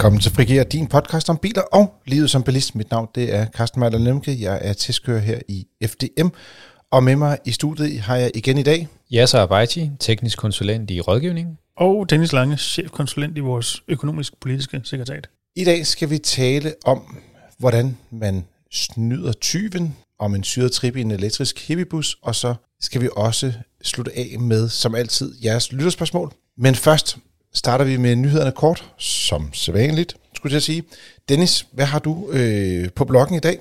Velkommen til Frigere, din podcast om biler og livet som bilist. Mit navn det er Carsten Mejler Lemke. Jeg er testkører her i FDM. Og med mig i studiet har jeg igen i dag... Yasser Abaiti, teknisk konsulent i rådgivning. Og Dennis Lange, chefkonsulent i vores økonomisk-politiske sekretariat. I dag skal vi tale om, hvordan man snyder tyven om en syret trip i en elektrisk heavybus, og så skal vi også slutte af med, som altid, jeres lytterspørgsmål. Men først starter vi med nyhederne kort, som sædvanligt, skulle jeg sige. Dennis, hvad har du øh, på bloggen i dag?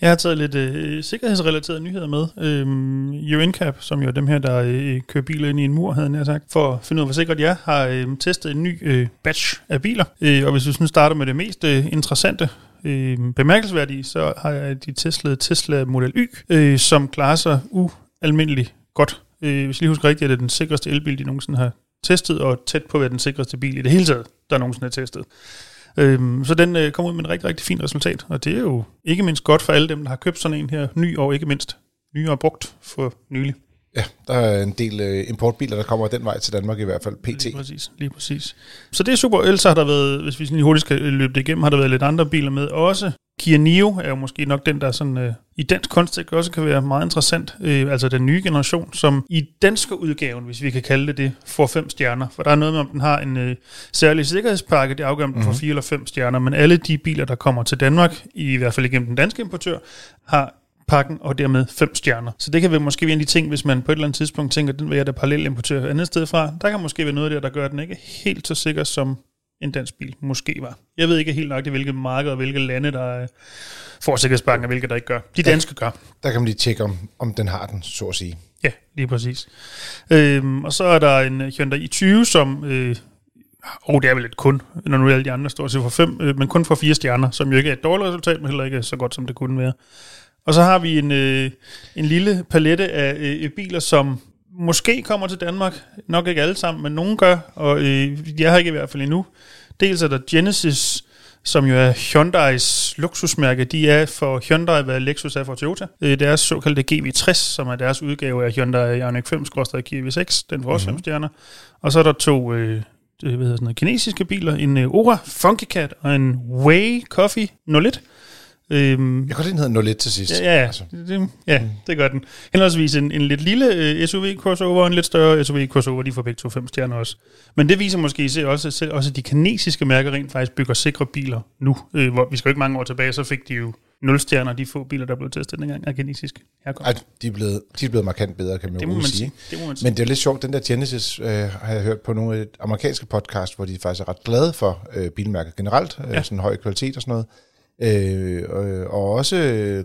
Jeg har taget lidt øh, sikkerhedsrelaterede nyheder med. Øhm, UNCAP, som jo er dem her, der øh, kører biler ind i en mur, havde jeg sagt, for at finde ud af, hvor sikkert jeg har øh, testet en ny øh, batch af biler. Øh, og hvis vi sådan starter med det mest øh, interessante, øh, bemærkelsesværdige, så har jeg de Tesla Tesla Model Y, øh, som klarer sig ualmindeligt godt. Øh, hvis jeg lige husker rigtigt, er det den sikreste elbil, de nogensinde har testet, og tæt på at være den sikreste bil i det hele taget, der nogensinde er testet. Øhm, så den øh, kom ud med et rigtig, rigtig fint resultat, og det er jo ikke mindst godt for alle dem, der har købt sådan en her ny, og ikke mindst ny og brugt for nylig. Ja, der er en del øh, importbiler, der kommer den vej til Danmark i hvert fald, pt. Lige præcis, lige præcis. Så det er super. Ellers har der været, hvis vi lige hurtigt skal løbe det igennem, har der været lidt andre biler med også. Kia Nio er jo måske nok den, der sådan, øh, i dansk kontekst også kan være meget interessant. Øh, altså den nye generation, som i danske udgaven, hvis vi kan kalde det det, får fem stjerner. For der er noget med, om den har en øh, særlig sikkerhedspakke, det afgør, om den mm-hmm. får fire eller fem stjerner. Men alle de biler, der kommer til Danmark, i hvert fald igennem den danske importør, har pakken, og dermed fem stjerner. Så det kan være måske være en af de ting, hvis man på et eller andet tidspunkt tænker, den vil jeg da parallelt importere andet sted fra. Der kan måske være noget der, der gør, at den ikke er helt så sikker som en dansk bil måske var. Jeg ved ikke helt nok, hvilke markeder og hvilke lande, der får sikkerhedspakken, og hvilke der ikke gør. De danske gør. Der kan man lige tjekke, om, om den har den, så at sige. Ja, lige præcis. Øhm, og så er der en Hyundai i20, som... Øh, og det er vel lidt kun, når nu alle de andre står til for fem, øh, men kun for fire stjerner, som jo ikke er et dårligt resultat, men heller ikke så godt, som det kunne være. Og så har vi en, øh, en lille palette af øh, biler, som måske kommer til Danmark. Nok ikke alle sammen, men nogen gør, og øh, jeg har ikke i hvert fald endnu. Dels er der Genesis, som jo er Hyundais luksusmærke. De er for Hyundai, hvad Lexus er for Toyota. Det er deres såkaldte GV60, som er deres udgave af Hyundai Ioniq 5 GV6. Den får også mm-hmm. stjerner. Og så er der to øh, hvad hedder sådan noget, kinesiske biler. En øh, Ora Funky Cat og en Way Coffee 01. Øhm, jeg kan den hedder 01 til sidst. Ja, ja, altså. det, ja mm. det gør den. Henholdsvis en, en lidt lille uh, SUV crossover og en lidt større SUV crossover, de får begge to fem stjerner også. Men det viser måske også, også de kinesiske mærker rent faktisk bygger sikre biler nu. Uh, hvor vi skal jo ikke mange år tilbage, så fik de jo 0 stjerner, de få biler, der blev testet dengang af kinesisk herkomst. Ej, de er, blevet, de er blevet markant bedre, kan man jo sige. sige. Det må man sige. Men det er lidt sjovt, den der Genesis øh, har jeg hørt på nogle amerikanske podcast, hvor de faktisk er ret glade for øh, bilmærket generelt, øh, ja. sådan høj kvalitet og sådan noget. Øh, og, og også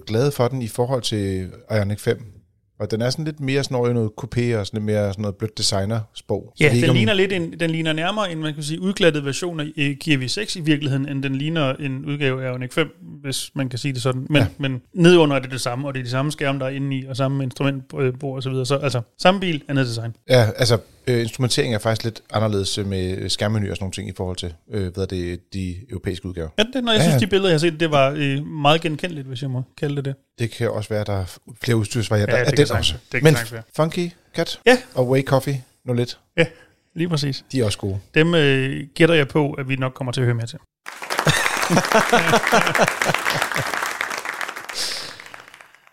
glad for den i forhold til Ioniq 5. Og den er sådan lidt mere sådan over noget coupé og sådan lidt mere sådan noget blødt designer-sprog. Ja, den, ligner lidt en, den ligner nærmere en, man kan sige, udglattet version af Kia V6 i virkeligheden, end den ligner en udgave af Ioniq 5, hvis man kan sige det sådan. Men, ja. men nedunder er det det samme, og det er de samme skærme, der er inde i, og samme instrumentbord og så videre. Så altså, samme bil, andet design. Ja, altså øh, instrumentering er faktisk lidt anderledes med skærmmenuer og sådan nogle ting i forhold til øh, hvad det, de europæiske udgaver. Ja, det, når jeg ja, synes, de billeder, jeg har set, det var øh, meget genkendeligt, hvis jeg må kalde det det. Det kan også være, at der er flere udstyrsvarianter ja, det af den også. Det Men Funky Cat ja. og Way Coffee, nu lidt. Ja, lige præcis. De er også gode. Dem øh, gætter jeg på, at vi nok kommer til at høre mere til.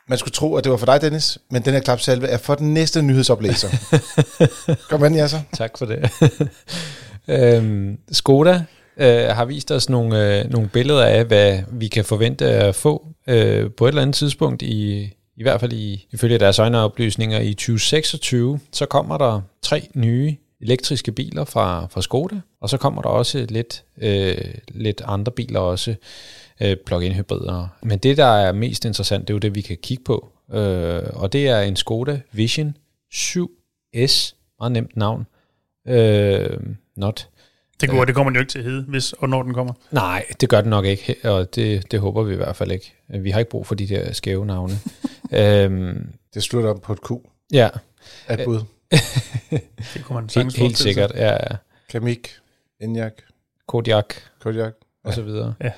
Man skulle tro, at det var for dig, Dennis, men den her klapsalve er for den næste nyhedsoplæser. Kom med den, så. Tak for det. øhm, Skoda øh, har vist os nogle, øh, nogle billeder af, hvad vi kan forvente at få øh, på et eller andet tidspunkt, i, i hvert fald i, ifølge deres egne oplysninger i 2026, så kommer der tre nye elektriske biler fra, fra Skoda, og så kommer der også lidt, øh, lidt andre biler også, øh, plug-in hybrider. Men det, der er mest interessant, det er jo det, vi kan kigge på, øh, og det er en Skoda Vision 7S, meget nemt navn, øh, not det, går, det kommer den jo ikke til at hedde, hvis og når den kommer. Nej, det gør den nok ikke, og det, det håber vi i hvert fald ikke. Vi har ikke brug for de der skæve navne. øhm, det slutter op på et Q. Ja. Af bud. det kunne man helt, helt sikkert, ja. ja. Kamik, Enyaq. Kodiak. Kodiak. Og ja. så videre. Ja.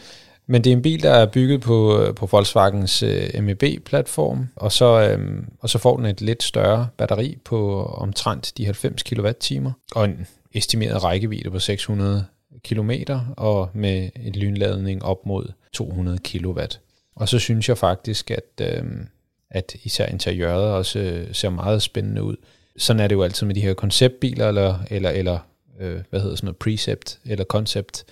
Men det er en bil, der er bygget på, øh, på Volkswagens øh, MEB-platform, og så, øh, og så får den et lidt større batteri på omtrent de 90 kWh, og en estimeret rækkevidde på 600 km, og med en lynladning op mod 200 kW. Og så synes jeg faktisk, at, øh, at især interiøret også øh, ser meget spændende ud. Sådan er det jo altid med de her konceptbiler, eller, eller, eller øh, hvad hedder sådan noget, precept eller concept,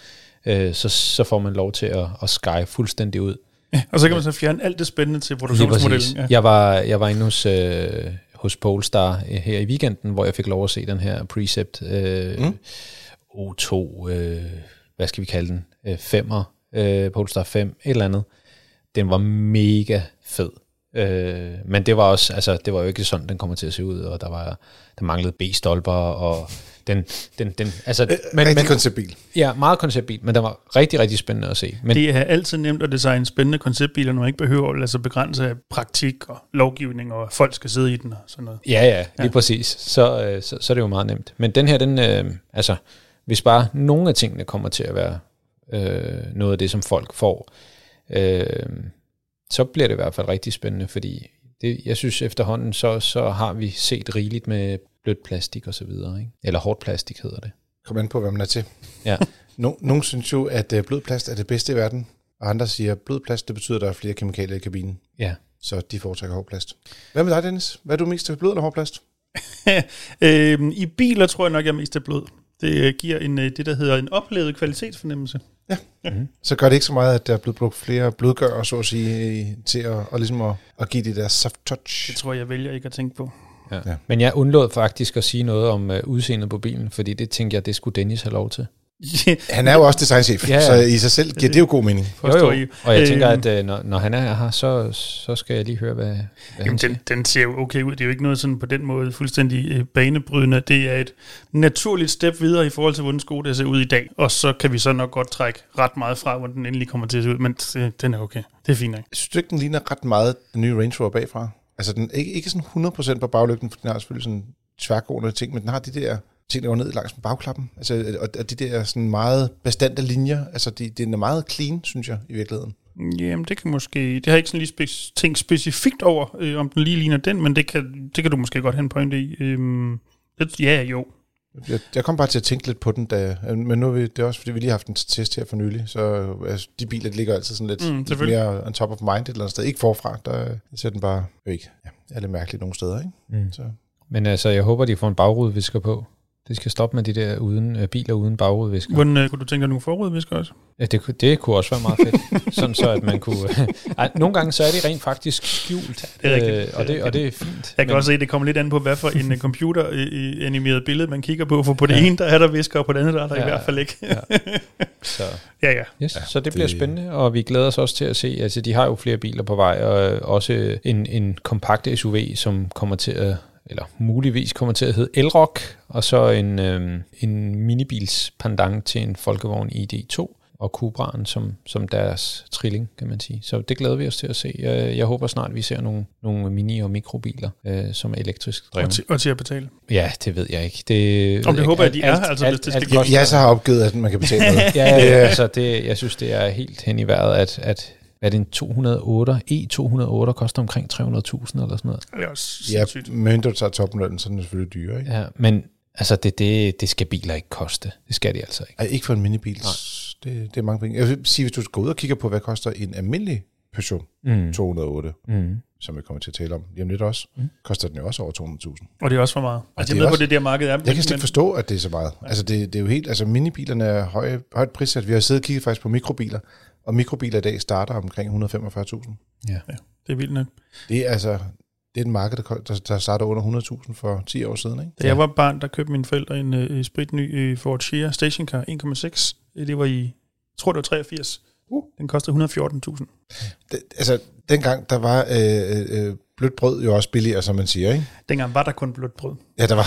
øh, så, så får man lov til at, at sky fuldstændig ud. Ja, og så kan man så fjerne alt det spændende til produktionsmodellen. Ja. Jeg, var, jeg var inde hos, øh, hos Polestar øh, her i weekenden, hvor jeg fik lov at se den her Precept øh, mm. O2, øh, hvad skal vi kalde den, øh, 5'er, øh, Polestar 5, et eller andet. Den var mega fed. Øh, men det var også, altså, det var jo ikke sådan, den kommer til at se ud, og der var, der manglede B-stolper, og den, den, den, altså, øh, men, rigtig men, konceptbil. Ja, meget konceptbil, men den var rigtig, rigtig spændende at se. Men, det er altid nemt at designe spændende konceptbiler, når man ikke behøver at lade sig begrænse af praktik og lovgivning, og folk skal sidde i den og sådan noget. Ja, ja, lige ja. præcis. Så, øh, så, så er det jo meget nemt. Men den her, den, øh, altså, hvis bare nogle af tingene kommer til at være øh, noget af det, som folk får, øh, så bliver det i hvert fald rigtig spændende, fordi det, jeg synes efterhånden, så, så har vi set rigeligt med blødt plastik og så videre, ikke? eller hårdt plastik hedder det. Kom an på, hvad man er til. Ja. No, nogle synes jo, at øh, blød plast er det bedste i verden, og andre siger, at blød plast, det betyder, at der er flere kemikalier i kabinen. Ja. Så de foretrækker hård plast. Hvad med dig, Dennis? Hvad er du mest til, blød eller hård plast? øhm, I biler tror jeg nok, jeg er mest til blød. Det øh, giver en, øh, det, der hedder en oplevet kvalitetsfornemmelse. Ja. Mm-hmm. Så gør det ikke så meget, at der er blevet brugt flere blodgør, så at sige, til at, og ligesom at, at give det der soft touch. Det tror jeg, jeg vælger ikke at tænke på. Ja. Ja. Men jeg undlod faktisk at sige noget om uh, udseendet på bilen, fordi det tænkte jeg, det skulle Dennis have lov til. han er jo også designchef, ja, ja. så i sig selv giver det jo god mening. Jo, jo. Og jeg tænker, at uh, når, når han er her, så, så skal jeg lige høre, hvad, hvad Jamen, han den, den ser jo okay ud. Det er jo ikke noget sådan på den måde fuldstændig uh, banebrydende. Det er et naturligt step videre i forhold til, hvordan Skoda ser ud i dag. Og så kan vi så nok godt trække ret meget fra, hvordan den endelig kommer til at se ud. Men uh, den er okay. Det er fint. Ikke? Synes du ikke, den ligner ret meget den nye Range Rover bagfra? Altså, den ikke, ikke sådan 100% på baglygten, for den har selvfølgelig sådan tværgående ting, men den har de der ting, der går ned langs med bagklappen. Altså, og de der sådan meget bestandte linjer, altså, de, den er meget clean, synes jeg, i virkeligheden. Jamen, det kan måske... Det har jeg ikke sådan lige spe- tænkt specifikt over, øh, om den lige ligner den, men det kan, det kan du måske godt have en pointe i. Øhm, det, ja, jo. Jeg, jeg kom bare til at tænke lidt på den, da, men nu er vi, det er også, fordi vi lige har haft en test her for nylig, så altså, de biler de ligger altid sådan lidt, mm, lidt mere on top of mind et eller andet sted. Ikke forfra, der ser den bare, ikke, ja, er lidt mærkeligt nogle steder, ikke? Mm. Så. Men altså, jeg håber, de får en bagrudevisker på. Det skal stoppe med de der uden, øh, biler uden bagrudevisker. Hvordan øh, kunne du tænke dig nogle forrudevisker også? Ja, det, det kunne også være meget fedt. sådan så, at man kunne... ej, nogle gange så er det rent faktisk skjult. Det er rigtigt. Øh, og, det, og det er fint. Jeg kan men, også se, at det kommer lidt an på, hvad for en computer-animeret billede man kigger på. For på det ja. ene, der er der visker, og på det andet, der er der ja, i hvert fald ikke. ja. Så. Ja, ja. Yes, ja, så det bliver det... spændende, og vi glæder os også til at se, altså de har jo flere biler på vej, og også en, en kompakt SUV, som kommer til at eller muligvis kommer til at hedde Elrock, og så en, øh, en minibils pendant til en folkevogn ID2 og Cubra'en som, som deres trilling, kan man sige. Så det glæder vi os til at se. Jeg, jeg håber snart, vi ser nogle, nogle mini- og mikrobiler, øh, som er elektrisk drevet. Og til, og til at betale? Ja, det ved jeg ikke. Det, Om det håber jeg, de er, alt, altså alt, hvis det skal alt, Jeg så har opgivet, at man kan betale noget. ja, ja, altså det, jeg synes, det er helt hen i vejret, at, at er det en 208, E208 koster omkring 300.000 eller sådan noget. Det er også ja, men du tager topmodellen, så er den selvfølgelig dyre, ikke? Ja, men altså det, det, det skal biler ikke koste. Det skal de altså ikke. Ej, ikke for en minibil. Det, det er mange penge. Jeg vil sige, hvis du går ud og kigger på, hvad koster en almindelig Peugeot mm. 208, mm. som vi kommer til at tale om lige om lidt også, mm. koster den jo også over 200.000. Og det er også for meget. Altså, jeg ved, hvor det der marked er. Jeg kan slet ikke forstå, at det er så meget. Ja. Altså, det, det er jo helt, altså minibilerne er høj, højt prissat. Vi har siddet og kigget faktisk på mikrobiler, og mikrobiler i dag starter omkring 145.000. Ja. ja, det er vildt nok. Det er altså, det er et marked, der, der starter under 100.000 for 10 år siden. Ikke? Da jeg var barn, der købte mine forældre en uh, spritny uh, Ford Shea stationcar 1,6. Det var i, jeg tror det var 83. Uh. Den kostede 114.000. Altså, dengang der var øh, øh, blødt brød jo også billigere, som man siger, ikke? Dengang var der kun blødt brød. Ja, der var.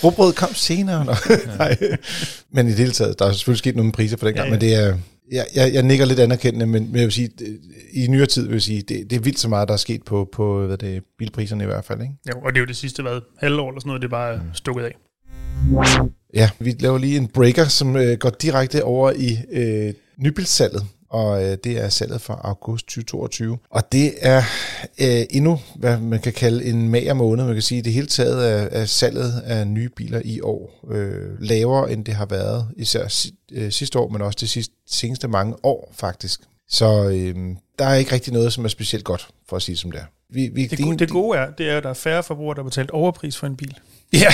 Råbrød kom senere. Nej. Men i det hele taget, der er selvfølgelig sket nogle priser for dengang, ja, ja. men det er... Jeg, jeg, jeg nikker lidt anerkendende, men, men jeg vil sige, i nyere tid vil jeg sige, det, det er vildt så meget, der er sket på, på hvad det, bilpriserne i hvert fald. Ikke? Jo, og det er jo det sidste hvad, halvår eller sådan noget, det er bare mm. stukket af. Ja, vi laver lige en breaker, som øh, går direkte over i øh, nybilsalget. og øh, det er salget fra august 2022. Og det er øh, endnu, hvad man kan kalde en mager måned. Man kan sige, at det hele taget er, er salget af nye biler i år øh, lavere, end det har været især øh, sidste år, men også de sidste, seneste mange år faktisk. Så øh, der er ikke rigtig noget, som er specielt godt, for at sige som det er. Vi, vi, det, din, det gode er, det er, at der er færre forbrugere, der har betalt overpris for en bil. Ja.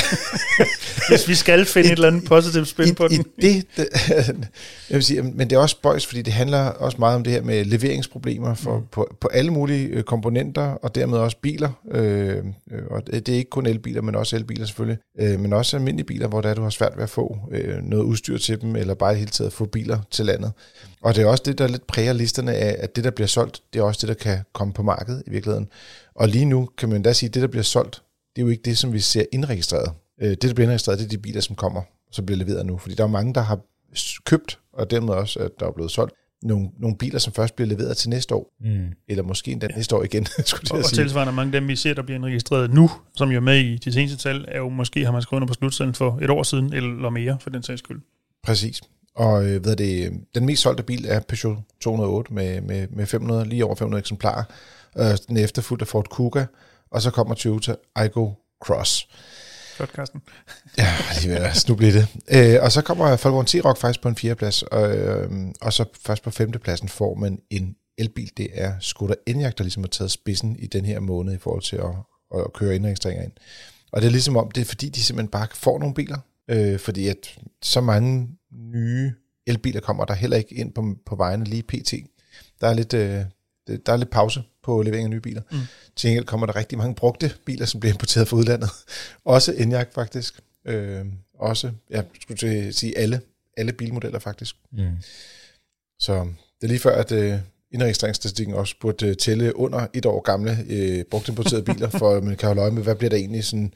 Hvis vi skal finde et, et eller andet positivt spin på den. Det, det, jeg vil sige, men det er også spøjs, fordi det handler også meget om det her med leveringsproblemer for, mm. på, på alle mulige øh, komponenter, og dermed også biler. Øh, og det er ikke kun elbiler, men også elbiler selvfølgelig. Øh, men også almindelige biler, hvor der du har svært ved at få øh, noget udstyr til dem, eller bare i hele taget få biler til landet. Og det er også det, der lidt præger listerne af, at det, der bliver solgt, det er også det, der kan komme på markedet i virkeligheden. Og lige nu kan man da sige, at det, der bliver solgt, det er jo ikke det, som vi ser indregistreret. Øh, det, der bliver indregistreret, det er de biler, som kommer, som bliver leveret nu. Fordi der er mange, der har købt, og dermed også, at der er blevet solgt, nogle, nogle biler, som først bliver leveret til næste år. Mm. Eller måske endda næste år igen, skulle jeg og, sige. Og tilsvarende mange af dem, vi ser, der bliver registreret nu, som jo er med i de seneste tal, er jo måske, har man skrevet under på slutsalden for et år siden, eller mere, for den sags skyld. Præcis. Og øh, hvad det, den mest solgte bil er Peugeot 208 med, med, med 500, lige over 500 eksemplarer. Øh, den er efterfulgt af Ford Kuga, og så kommer Toyota Aygo Cross. Godt, Carsten. ja, lige ved at snuble det. Øh, og så kommer Volvo T-Roc faktisk på en fjerdeplads, og, øh, og så først på femtepladsen får man en elbil. Det er Skoda Enyaq, der ligesom har taget spidsen i den her måned i forhold til at, at køre indregistreringer ind. Og det er ligesom om, det er fordi, de simpelthen bare får nogle biler, øh, fordi at så mange nye elbiler kommer der heller ikke ind på, på vejene lige pt. Der er lidt, øh, der er lidt pause på levering af nye biler. Mm. Til gengæld kommer der rigtig mange brugte biler, som bliver importeret fra udlandet. også Enyaq faktisk. Øh, også, jeg skulle til sige alle, alle bilmodeller faktisk. Mm. Så det er lige før, at øh, indregistreringsstatistikken også burde øh, tælle under et år gamle øh, brugtimporterede biler, for man kan holde øje med, hvad bliver der egentlig sådan...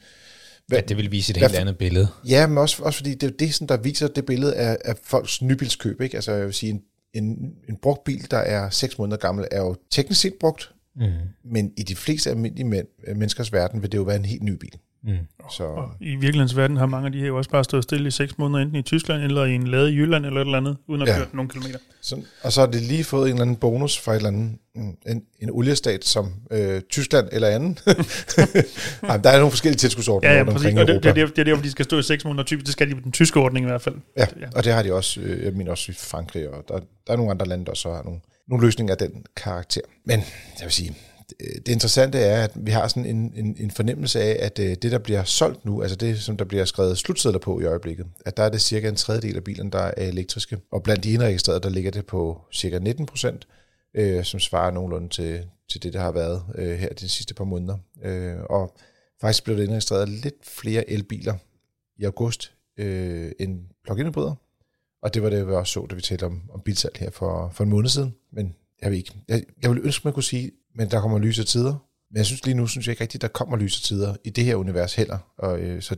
Hvad, ja, det vil vise et helt andet billede. Ja, men også, også fordi det er det, sådan, der viser det billede af, af folks nybilskøb. Ikke? Altså jeg vil sige, en, en, en brugt bil, der er 6 måneder gammel, er jo teknisk set brugt, mm. men i de fleste almindelige men, menneskers verden vil det jo være en helt ny bil. Mm. Så. Og i virkelighedens verden har mange af de her jo også bare stået stille i seks måneder, enten i Tyskland eller i en lade i Jylland eller et eller andet, uden at ja. køre nogle kilometer. Så, og så har det lige fået en eller anden bonus fra et eller andet, en, en oliestat som øh, Tyskland eller anden. Ej, der er nogle forskellige tilskudsordninger ja, ja, præcis. Og det, det, det, det er hvor de skal stå i seks måneder typisk. Det skal de på den tyske ordning i hvert fald. Ja, ja. og det har de også, øh, jeg mener også i Frankrig, og der, der er nogle andre lande, der så har nogle, nogle løsninger af den karakter. Men jeg vil sige, det interessante er, at vi har sådan en, en, en fornemmelse af, at øh, det, der bliver solgt nu, altså det, som der bliver skrevet slutsedler på i øjeblikket, at der er det cirka en tredjedel af bilerne, der er elektriske. Og blandt de indregistrerede, der ligger det på cirka 19 procent, øh, som svarer nogenlunde til, til det, der har været øh, her de sidste par måneder. Øh, og faktisk blev der indregistreret lidt flere elbiler i august øh, end plug-in hybrider. Og det var det, vi også så, da vi talte om, om bilsalg her for, for en måned siden. Men jeg vil ikke. Jeg, jeg vil ønske, man kunne sige, men der kommer lyse tider. Men jeg synes lige nu, synes jeg ikke rigtigt, der kommer lyse tider i det her univers heller. Og øh, så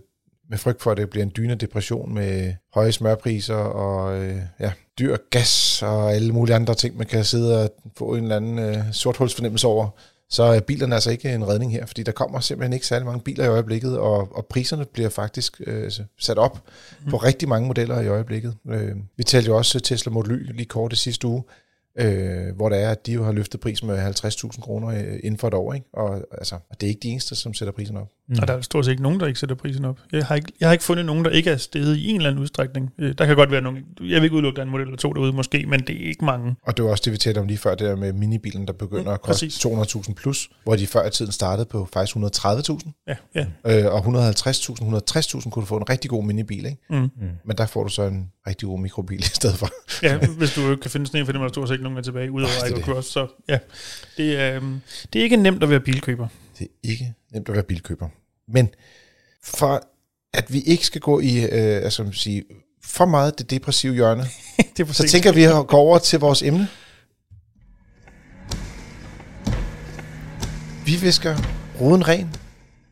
med frygt for, at det bliver en dyne depression med høje smørpriser og øh, ja, dyr gas og alle mulige andre ting, man kan sidde og få en eller anden øh, sorthulsfornemmelse over, så er bilerne altså ikke en redning her, fordi der kommer simpelthen ikke særlig mange biler i øjeblikket, og, og priserne bliver faktisk øh, sat op mm. på rigtig mange modeller i øjeblikket. Øh, vi talte jo også Tesla Model Y lige kort i sidste uge, øh, hvor det er, at de jo har løftet prisen med 50.000 kroner øh, inden for et år. Ikke? Og, altså, og det er ikke de eneste, som sætter prisen op. Mm. Og der er stort set ikke nogen, der ikke sætter prisen op. Jeg har ikke, jeg har ikke fundet nogen, der ikke er steget i en eller anden udstrækning. Øh, der kan godt være nogen, jeg vil ikke udelukke, der er en model eller to derude måske, men det er ikke mange. Og det var også det, vi talte om lige før, det der med minibilen, der begynder mm, at koste 200.000 plus, hvor de før i tiden startede på faktisk 130.000. Ja, ja. Øh, og 150.000, 160.000 kunne du få en rigtig god minibil, ikke? Mm. Mm. Men der får du så en rigtig god mikrobil i stedet for. ja, hvis du ikke kan finde sådan en, for dem er der stort set ikke nogen tilbage, udover oh, Igo Cross. Så ja, det um, det er ikke nemt at være bilkøber. Det er ikke nemt at være bilkøber. Men for at vi ikke skal gå i, øh, altså sige, for meget det depressive hjørne, det så tænker vi at gå over til vores emne. Vi visker roden ren.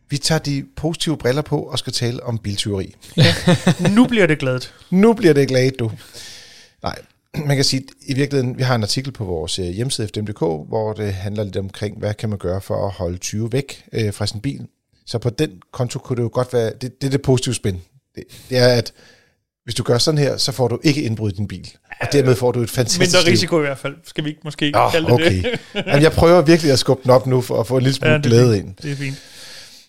Vi tager de positive briller på og skal tale om biltyveri. Ja, nu bliver det gladt. nu bliver det gladt, du. Nej, man kan sige, i virkeligheden, vi har en artikel på vores øh, hjemmeside fdm.dk, hvor det handler lidt omkring, hvad kan man gøre for at holde 20 væk øh, fra sin bil. Så på den konto kunne det jo godt være, det, det er det positive spænd. Det, det er, at hvis du gør sådan her, så får du ikke indbrud i din bil. Og dermed får du et fantastisk Mindre risiko i hvert fald. Skal vi ikke måske oh, kalde det okay. det? Jamen, jeg prøver virkelig at skubbe den op nu, for at få en lille smule ja, glæde ind. Det er fint.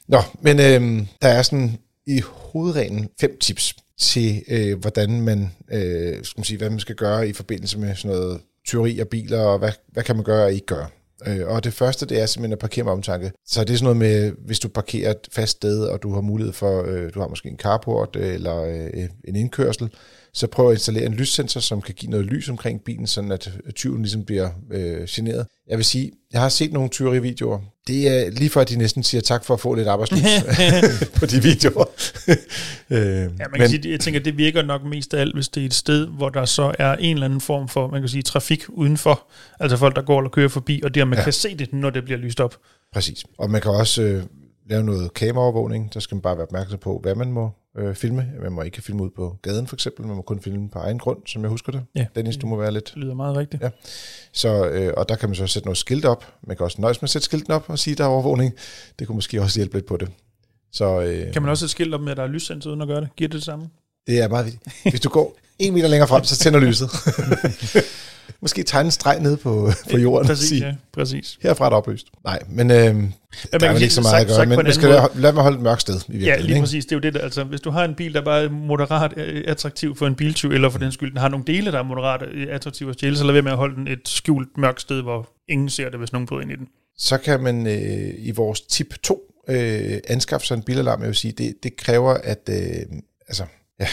Nå, men øhm, der er sådan i hovedreglen fem tips til, øh, hvordan man, øh, skal man sige, hvad man skal gøre i forbindelse med sådan noget tyveri af biler, og hvad, hvad kan man gøre og ikke gøre. Øh, og det første, det er simpelthen at parkere med omtanke. Så det er sådan noget med, hvis du parkerer et fast sted, og du har mulighed for, øh, du har måske en carport øh, eller øh, en indkørsel, så prøv at installere en lyssensor, som kan give noget lys omkring bilen, sådan at tyven ligesom bliver øh, generet. Jeg vil sige, jeg har set nogle tyverivideoer. Det er lige før, at de næsten siger tak for at få lidt arbejdslys på de videoer. øh, ja, man kan men, sige, jeg tænker, det virker nok mest af alt, hvis det er et sted, hvor der så er en eller anden form for, man kan sige, trafik udenfor. Altså folk, der går eller kører forbi, og der man ja. kan se det, når det bliver lyst op. Præcis. Og man kan også øh, lave noget kameraovervågning. Der skal man bare være opmærksom på, hvad man må øh, filme. Man må ikke filme ud på gaden for eksempel, man må kun filme på egen grund, som jeg husker det. Ja. Dennis, du må være lidt... Det lyder meget rigtigt. Ja. Så, øh, og der kan man så sætte noget skilt op. Man kan også nøjes med at sætte skilten op og sige, der er overvågning. Det kunne måske også hjælpe lidt på det. Så, øh, kan man også sætte skilt op med, at der er lyssensor uden at gøre det? Giver det det samme? Det er meget vigtigt. Hvis du går en meter længere frem, så tænder lyset. Måske tegne en streg ned på, på jorden præcis, sige, ja, præcis. herfra er det opløst. Nej, men øh, ja, der er vel ikke så meget sagt, at gøre, men man skal lade, lade mig holde et mørkt sted. I ja, lige ikke? præcis. Det er jo det, der, altså, hvis du har en bil, der bare er moderat øh, attraktiv for en biltyv, eller for den skyld, den har nogle dele, der er moderat øh, attraktive at stjæle, så lad være med at holde den et skjult mørkt sted, hvor ingen ser det, hvis nogen bryder ind i den. Så kan man øh, i vores tip 2 øh, anskaffe sig en bilalarm. Jeg vil sige, det, det kræver, at øh, altså, Ja,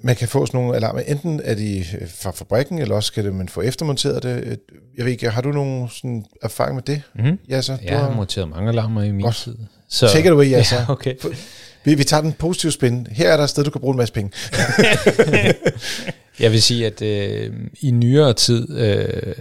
man kan få sådan nogle alarmer. Enten er de øh, fra fabrikken, eller også kan man få eftermonteret det. Jeg ved ikke, har du nogen sådan erfaring med det? Mm-hmm. Ja, så, jeg har monteret mange alarmer i min Godt. tid. Så... Take it away, ja, så. Ja, okay. Vi, vi tager den positive spin. Her er der et sted, du kan bruge en masse penge. jeg vil sige, at øh, i nyere tid øh,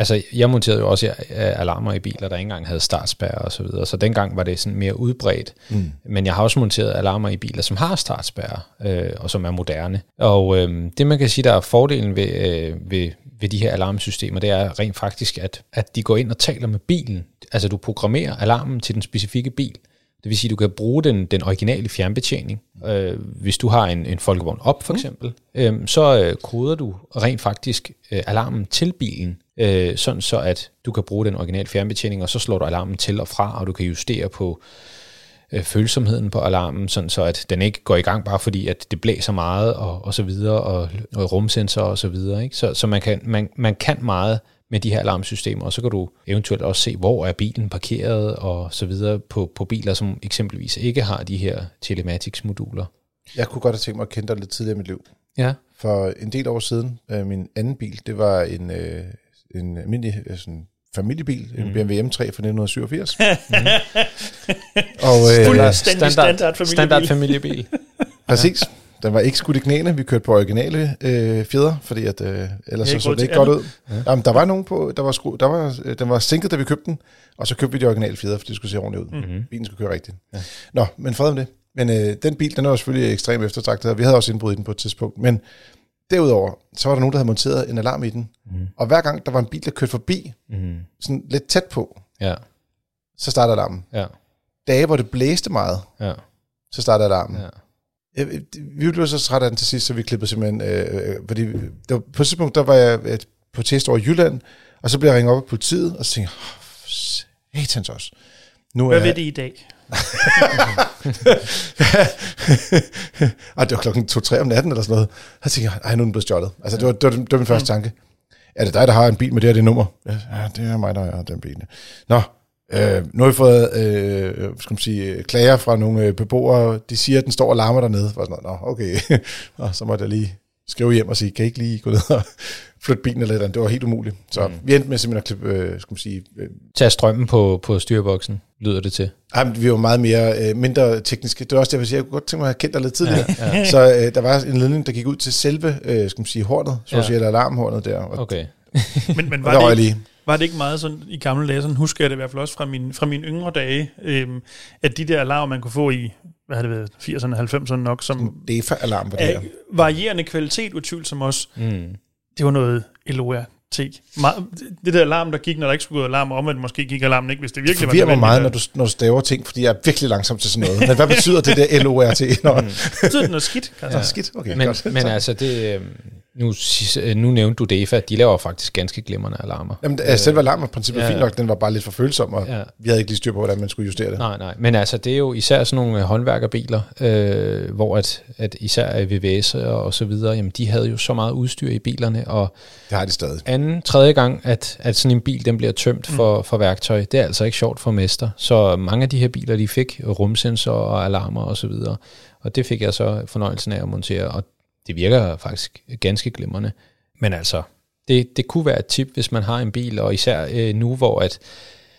Altså, jeg monterede jo også øh, alarmer i biler, der ikke engang havde startspærre og så videre, så dengang var det sådan mere udbredt. Mm. Men jeg har også monteret alarmer i biler, som har startspærre, øh, og som er moderne. Og øh, det, man kan sige, der er fordelen ved, øh, ved, ved de her alarmsystemer, det er rent faktisk, at, at de går ind og taler med bilen. Altså, du programmerer alarmen til den specifikke bil. Det vil sige, at du kan bruge den, den originale fjernbetjening. Øh, hvis du har en, en folkevogn op, for mm. eksempel, øh, så øh, koder du rent faktisk øh, alarmen til bilen, øh, sådan så at du kan bruge den originale fjernbetjening, og så slår du alarmen til og fra, og du kan justere på øh, følsomheden på alarmen, sådan så at den ikke går i gang bare fordi, at det blæser meget og, og så videre, og, og rumsensor og så videre. Ikke? Så, så man, kan, man, man kan meget med de her alarmsystemer, og så kan du eventuelt også se, hvor er bilen parkeret og så videre på, på biler, som eksempelvis ikke har de her telematics-moduler. Jeg kunne godt have tænkt mig at kende dig lidt tidligere i mit liv. Ja. For en del år siden, øh, min anden bil, det var en, øh, en almindelig øh, sådan, familiebil, mm. en BMW M3 fra 1987. mm. og, øh, standard, standard familiebil. Standard familiebil. Præcis. Den var ikke skudt i knæene. Vi kørte på originale øh, fjeder, fordi at, øh, ellers så, så det ikke godt ud. Ja. Jamen, der var nogen på, der var, skru, der var, øh, den var sænket, da vi købte den, og så købte vi de originale fjeder, for det skulle se ordentligt ud. Mm-hmm. Bilen skulle køre rigtigt. Ja. Nå, men fred om det. Men øh, den bil, den var selvfølgelig ekstremt eftertragtet, og vi havde også indbrud i den på et tidspunkt. Men derudover, så var der nogen, der havde monteret en alarm i den. Mm. Og hver gang der var en bil, der kørte forbi, mm. sådan lidt tæt på, ja. så startede alarmen. Ja. Dage, hvor det blæste meget, ja. så startede alarmen. Ja. Ja, vi blev så trætte af den til sidst, så vi klippede simpelthen, øh, øh, fordi det var, på et tidspunkt, der var jeg øh, på test over Jylland, og så blev jeg ringet op af politiet, og så tænkte jeg, satans også. Nu Hvad er, ved det i dag? Ej, det var klokken 2-3 om natten eller sådan noget. Så tænkte jeg, ej, nu er den blevet stjålet. Altså, det var, det var, det var min første mm. tanke. Er det dig, der har en bil med det her det nummer? Ja, det er mig, der har den bil. Nå, Øh, nu har vi fået øh, skal man sige, klager fra nogle øh, beboere. De siger, at den står og larmer dernede. For sådan noget. Nå, okay. og så måtte jeg lige skrive hjem og sige, kan I ikke lige gå ned og flytte bilen eller andet. Det var helt umuligt. Så mm. vi endte med simpelthen at klippe, øh, skal man sige... Øh, Tag strømmen på, på styrboksen, lyder det til. Ej, men vi var meget mere, øh, mindre tekniske. Det var også det, jeg vil sige, jeg kunne godt tænke mig at have kendt dig lidt tidligere. Ja, ja. Så øh, der var en ledning, der gik ud til selve, øh, skal man sige, hornet, så ja. at sige, eller alarmhornet der. Og, okay. men, men var, det ikke, var det ikke meget sådan i gamle dage, sådan husker jeg det i hvert fald også fra, min, fra mine yngre dage, øhm, at de der alarmer, man kunne få i, hvad har det været, 80'erne, 90'erne nok, som... Det er alarm på det her. Varierende kvalitet, utvivlsomt også. Mm. Det var noget Eloa Te. Det der alarm, der gik, når der ikke skulle gå alarm om, at måske gik alarmen ikke, hvis det virkelig det var mig meget, når du, når du staver ting, fordi jeg er virkelig langsom til sådan noget. Men hvad betyder det der LORT? Mm. Betyder det noget skidt? Ja. skidt, okay, men, godt. Men altså, det, øhm, nu, nu nævnte du DEFA, de laver faktisk ganske glimrende alarmer. Jamen, altså, selve alarmen princippet ja, fint nok, den var bare lidt for følsom, og ja. vi havde ikke lige styr på, hvordan man skulle justere det. Nej, nej, men altså, det er jo især sådan nogle øh, håndværkerbiler, øh, hvor at, at især VVS og så videre, jamen, de havde jo så meget udstyr i bilerne, og det har de stadig. anden, tredje gang, at, at sådan en bil, den bliver tømt mm. for, for værktøj, det er altså ikke sjovt for mester. Så mange af de her biler, de fik rumsensorer og alarmer og så videre, og det fik jeg så fornøjelsen af at montere, og det virker faktisk ganske glimrende. Men altså, det, det kunne være et tip, hvis man har en bil, og især øh, nu, hvor at,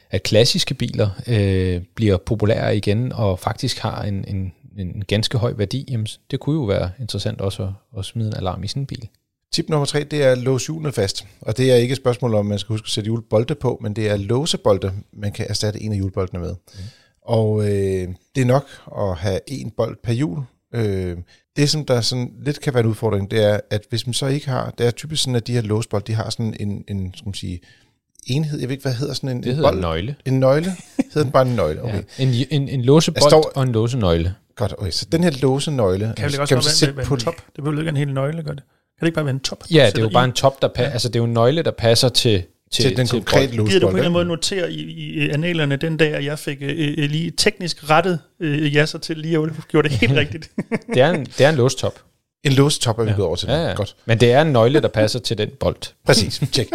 at klassiske biler øh, bliver populære igen, og faktisk har en, en, en ganske høj værdi, jamen, det kunne jo være interessant også at, at smide en alarm i sådan en bil. Tip nummer tre, det er at låse hjulene fast. Og det er ikke et spørgsmål om, man skal huske at sætte hjulbolde på, men det er låsebolde, man kan erstatte en af hjulboldene med. Mm. Og øh, det er nok at have en bold per hjul. Øh, det, som der sådan lidt kan være en udfordring, det er, at hvis man så ikke har, det er typisk sådan, at de her låsbold, de har sådan en, en skal man sige, enhed, jeg ved ikke, hvad hedder sådan en Det hedder bold? en nøgle. En nøgle? hedder den bare en nøgle? Okay. Ja, en, en, en låsebold står, og en låsenøgle. Godt, okay. Så den her låsenøgle, kan, det også kan sætte på en top? Det behøver ikke en hel nøgle, gør det? Kan det ikke bare være en top? Ja, det er jo bare en top, der passer, ja. altså det er jo en nøgle, der passer til til, til den til konkrete losbold. Giver du på en eller anden måde notere i, i analerne den dag, at jeg fik øh, øh lige teknisk rettet øh, jasser til lige at gjorde det helt rigtigt? det, er en, det er en låstop. En låstop er vi ja. gået over til. Ja, ja. Godt. Men det er en nøgle, der passer til den bold. Præcis, tjek.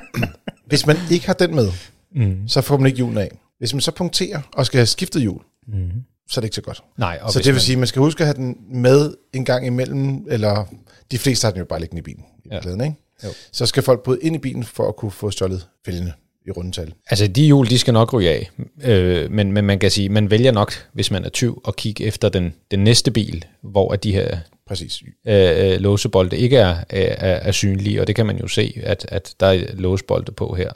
Hvis man ikke har den med, mm. så får man ikke julen af. Hvis man så punkterer og skal have skiftet hjul, mm. så er det ikke så godt. Nej, så det vil man... sige, at man skal huske at have den med en gang imellem, eller de fleste har den jo bare liggende i bilen. I ja. Glæden, ikke? Jo. Så skal folk både ind i bilen for at kunne få stjålet fældene i rundetal. Altså de hjul, de skal nok ryge af, øh, men, men man kan sige, man vælger nok, hvis man er tyv, at kigge efter den, den næste bil, hvor at de her Præcis. Øh, øh, låsebolde ikke er, er, er synlige, og det kan man jo se, at, at der er låsebolde på her.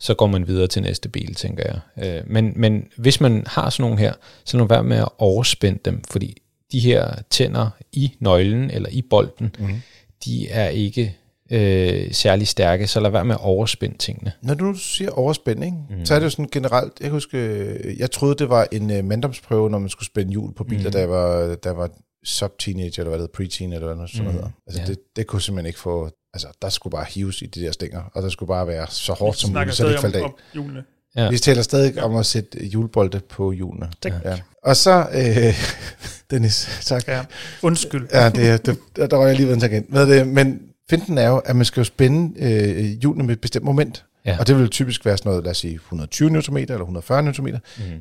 Så går man videre til næste bil, tænker jeg. Øh, men, men hvis man har sådan nogle her, så lad være med at overspænde dem, fordi de her tænder i nøglen eller i bolden, mm. de er ikke øh, særlig stærke, så lad være med at overspænde tingene. Når du siger overspænding, mm. så er det jo sådan generelt, jeg husker, jeg troede det var en uh, manddomsprøve, når man skulle spænde hjul på biler, mm. der var, der var sub-teenage, eller hvad det hedder, pre-teen, eller hvad noget sådan mm. noget. Altså ja. det, det kunne simpelthen ikke få, altså der skulle bare hives i de der stænger, og der skulle bare være så hårdt som muligt, så det ikke faldt af. Om Ja. Vi taler stadig ja. om at sætte julebolde på hjulene. Tak. Ja. Og så, øh, Dennis, tak. Ja. Undskyld. Ja, det, det, der var jeg lige ved en tangent. Hvad det, men finten er jo, at man skal jo spænde øh, hjulene med et bestemt moment. Ja. Og det vil typisk være sådan noget, lad os sige, 120 Nm eller 140 Nm. Mm.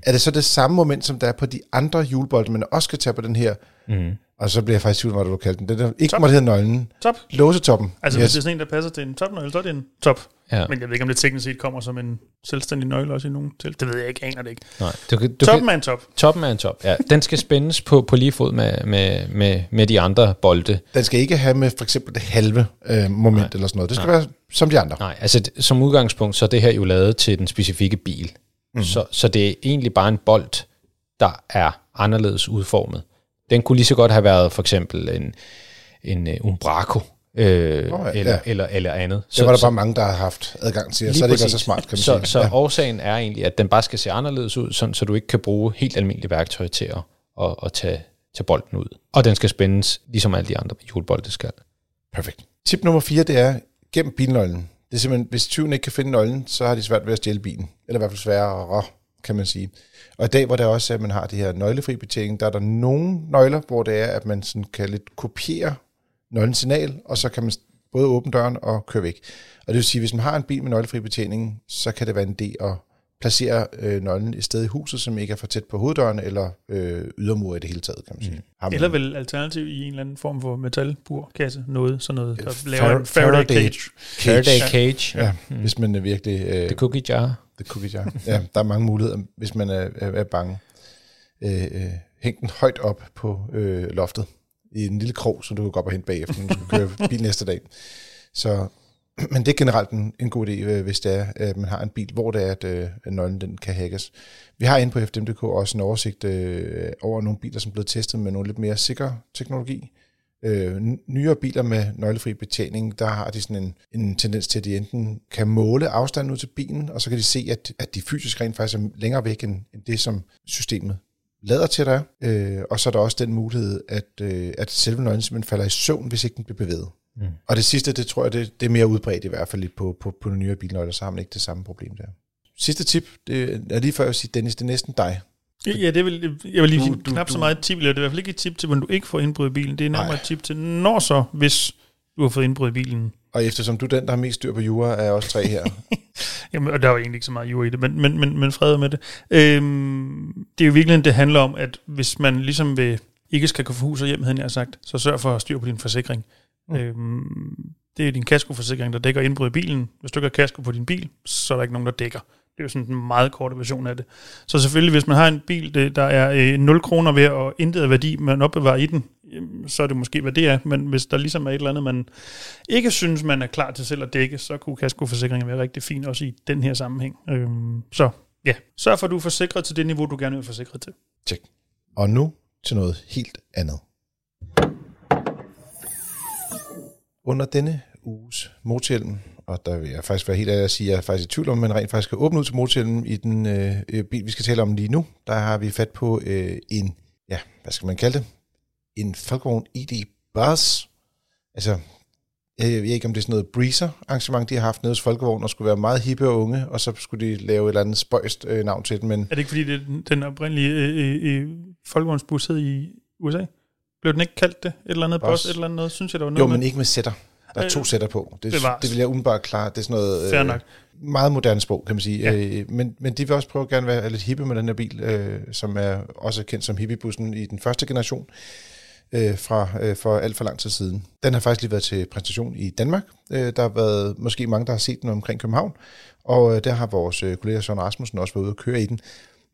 Er det så det samme moment, som der er på de andre hjulbolde, man også skal tage på den her mm. Og så bliver jeg faktisk tvivl, hvad du kaldte den. Det der ikke top. måtte hedde nøglen. Top. Låsetoppen. Altså yes. hvis det er sådan en, der passer til en topnøgle, så er det en top. Ja. Men jeg ved ikke, om det teknisk set kommer som en selvstændig nøgle også i nogen til. Det ved jeg ikke, aner det ikke. Nej, du, du toppen er en top. Toppen er en top, ja. Den skal spændes på, på lige fod med, med, med, med de andre bolde. Den skal ikke have med for eksempel det halve øh, moment Nej. eller sådan noget. Det skal Nej. være som de andre. Nej, altså som udgangspunkt, så er det her jo lavet til den specifikke bil. Mm. Så, så det er egentlig bare en bold, der er anderledes udformet. Den kunne lige så godt have været for eksempel en, en uh, Umbraco, øh, oh, ja. eller, eller, eller andet. Så, det var der så, bare mange, der har haft adgang til, så er det ikke så smart, kan man så, sige. Så ja. årsagen er egentlig, at den bare skal se anderledes ud, sådan, så du ikke kan bruge helt almindelige værktøj til at, at, at tage, tage bolden ud. Og den skal spændes, ligesom alle de andre hjulbolde skal. Perfekt. Tip nummer 4, det er, gem bilnøglen. Det er simpelthen, hvis tyven ikke kan finde nøglen, så har de svært ved at stjæle bilen. Eller i hvert fald sværere, kan man sige. Og i dag, hvor det også er, at man har det her nøglefri betjening, der er der nogle nøgler, hvor det er, at man sådan kan lidt kopiere nøglens signal, og så kan man både åbne døren og køre væk. Og det vil sige, at hvis man har en bil med nøglefri betjening, så kan det være en idé at placere øh, nøglen et sted i huset, som ikke er for tæt på hoveddøren eller øh, ydermure i det hele taget, kan man sige. Mm. Eller vel alternativ i en eller anden form for metalburkasse, noget, sådan noget, der laver Far- en Faraday, Faraday cage. cage. Faraday cage. Ja, ja mm. hvis man er virkelig... Øh, The cookie jar. The cookie jar. ja, der er mange muligheder, hvis man er, er, er bange. Øh, øh, hæng den højt op på øh, loftet i en lille krog, så du kan gå op og hente bagefter, når du skal køre bil næste dag. Så, men det er generelt en, en god idé, øh, hvis det er, at man har en bil, hvor det er, at, øh, nøglen den kan hackes. Vi har inde på FDM.dk også en oversigt øh, over nogle biler, som er blevet testet med nogle lidt mere sikre teknologi. Øh, nyere biler med nøglefri betjening, der har de sådan en, en tendens til, at de enten kan måle afstanden ud til bilen, og så kan de se, at, at de fysisk rent faktisk er længere væk end, end det, som systemet lader til dig. Øh, og så er der også den mulighed, at, øh, at selve nøglen simpelthen falder i søvn, hvis ikke den bliver bevæget. Mm. Og det sidste, det tror jeg, det, det er mere udbredt i hvert fald på, på, på nyere bilnøgler, så har man ikke det samme problem der. Sidste tip, det er lige før jeg sige, Dennis, det er næsten dig. Ja, det vil, jeg vil lige sige, knap du, så meget et tip, eller det er i hvert fald ikke et tip til, hvordan du ikke får indbrud i bilen. Det er nærmere et tip til, når så, hvis du har fået indbrud i bilen. Og eftersom du er den, der har mest styr på jura, er også tre her. Jamen, og der var egentlig ikke så meget jura i det, men, men, men, men fred med det. Øhm, det er jo virkelig, det handler om, at hvis man ligesom vil, ikke skal kunne få hus og hjem, havde jeg sagt, så sørg for at styr på din forsikring. Mm. Øhm, det er din kaskoforsikring, der dækker indbrud i bilen. Hvis du ikke har kasko på din bil, så er der ikke nogen, der dækker. Det er jo sådan en meget kort version af det. Så selvfølgelig, hvis man har en bil, der er øh, 0 kroner ved, og intet af værdi, man opbevarer i den, så er det måske, hvad det er. Men hvis der ligesom er et eller andet, man ikke synes, man er klar til selv at dække, så kunne kaskoforsikringen være rigtig fin også i den her sammenhæng. Øhm, så ja, sørg for, at du er forsikret til det niveau, du gerne vil være forsikret til. Tjek. Og nu til noget helt andet. Under denne uges motorhjelm, og der vil jeg faktisk være helt ærlig at sige, at jeg er faktisk i tvivl om, man rent faktisk skal åbne ud til motorhjelmen i den øh, øh, bil, vi skal tale om lige nu. Der har vi fat på øh, en, ja, hvad skal man kalde det? En Volkswagen ID Buzz. Altså, jeg ved ikke, om det er sådan noget breezer-arrangement, de har haft nede hos Folkevogn, og skulle være meget hippe og unge, og så skulle de lave et eller andet spøjst øh, navn til den. Men... Er det ikke, fordi det den oprindelige øh, øh, Folkevognsbus i USA? Blev den ikke kaldt det? Et eller andet boss, et eller andet noget? Synes jeg, der var noget Jo, men med... ikke med sætter. Der er to sætter på. Det, det, det vil jeg umiddelbart klare. Det er sådan noget øh, nok. meget moderne sprog, kan man sige. Ja. Øh, men, men de vil også prøve at gerne være lidt hippe med den her bil, øh, som er også kendt som hippiebussen i den første generation øh, fra øh, for alt for lang tid siden. Den har faktisk lige været til præsentation i Danmark. Øh, der har været måske mange, der har set den omkring København, og øh, der har vores øh, kollega Søren Rasmussen også været ude og køre i den.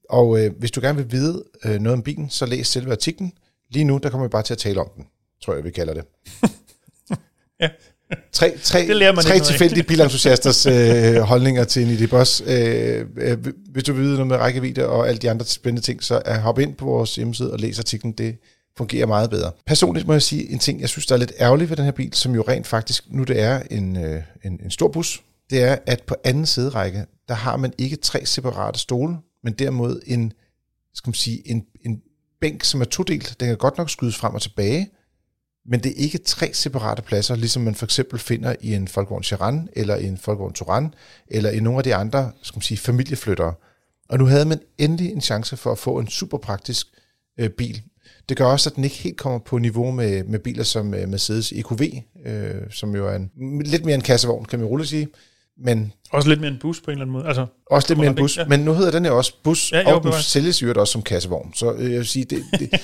Og øh, hvis du gerne vil vide øh, noget om bilen, så læs selve artiklen. Lige nu, der kommer vi bare til at tale om den, tror jeg, vi kalder det. ja. Tre, tre, tre tilfældige bilentusiasters øh, holdninger til en ID-Boss. Øh, øh, hvis du vil vide noget med rækkevidde og alle de andre spændende ting, så er hop ind på vores hjemmeside og læs artiklen. Det fungerer meget bedre. Personligt må jeg sige en ting, jeg synes, der er lidt ærgerligt ved den her bil, som jo rent faktisk, nu det er en, øh, en, en stor bus, det er, at på anden sæderække, der har man ikke tre separate stole, men derimod en, skal man sige, en, en bænk, som er todelt. Den kan godt nok skydes frem og tilbage, men det er ikke tre separate pladser, ligesom man for eksempel finder i en Folkevogn Charan, eller i en Folkevogn Touran, eller i nogle af de andre skal man sige, familieflyttere. Og nu havde man endelig en chance for at få en super praktisk øh, bil. Det gør også, at den ikke helt kommer på niveau med, med biler som øh, Mercedes EQV, øh, som jo er en, lidt mere en kassevogn, kan man roligt sige. Men også lidt mere en bus på en eller anden måde. Altså, også lidt mere en bus, ja. men nu hedder den jo også bus, ja, og den sælges jo også som kassevogn. Så øh, jeg vil sige, det, det,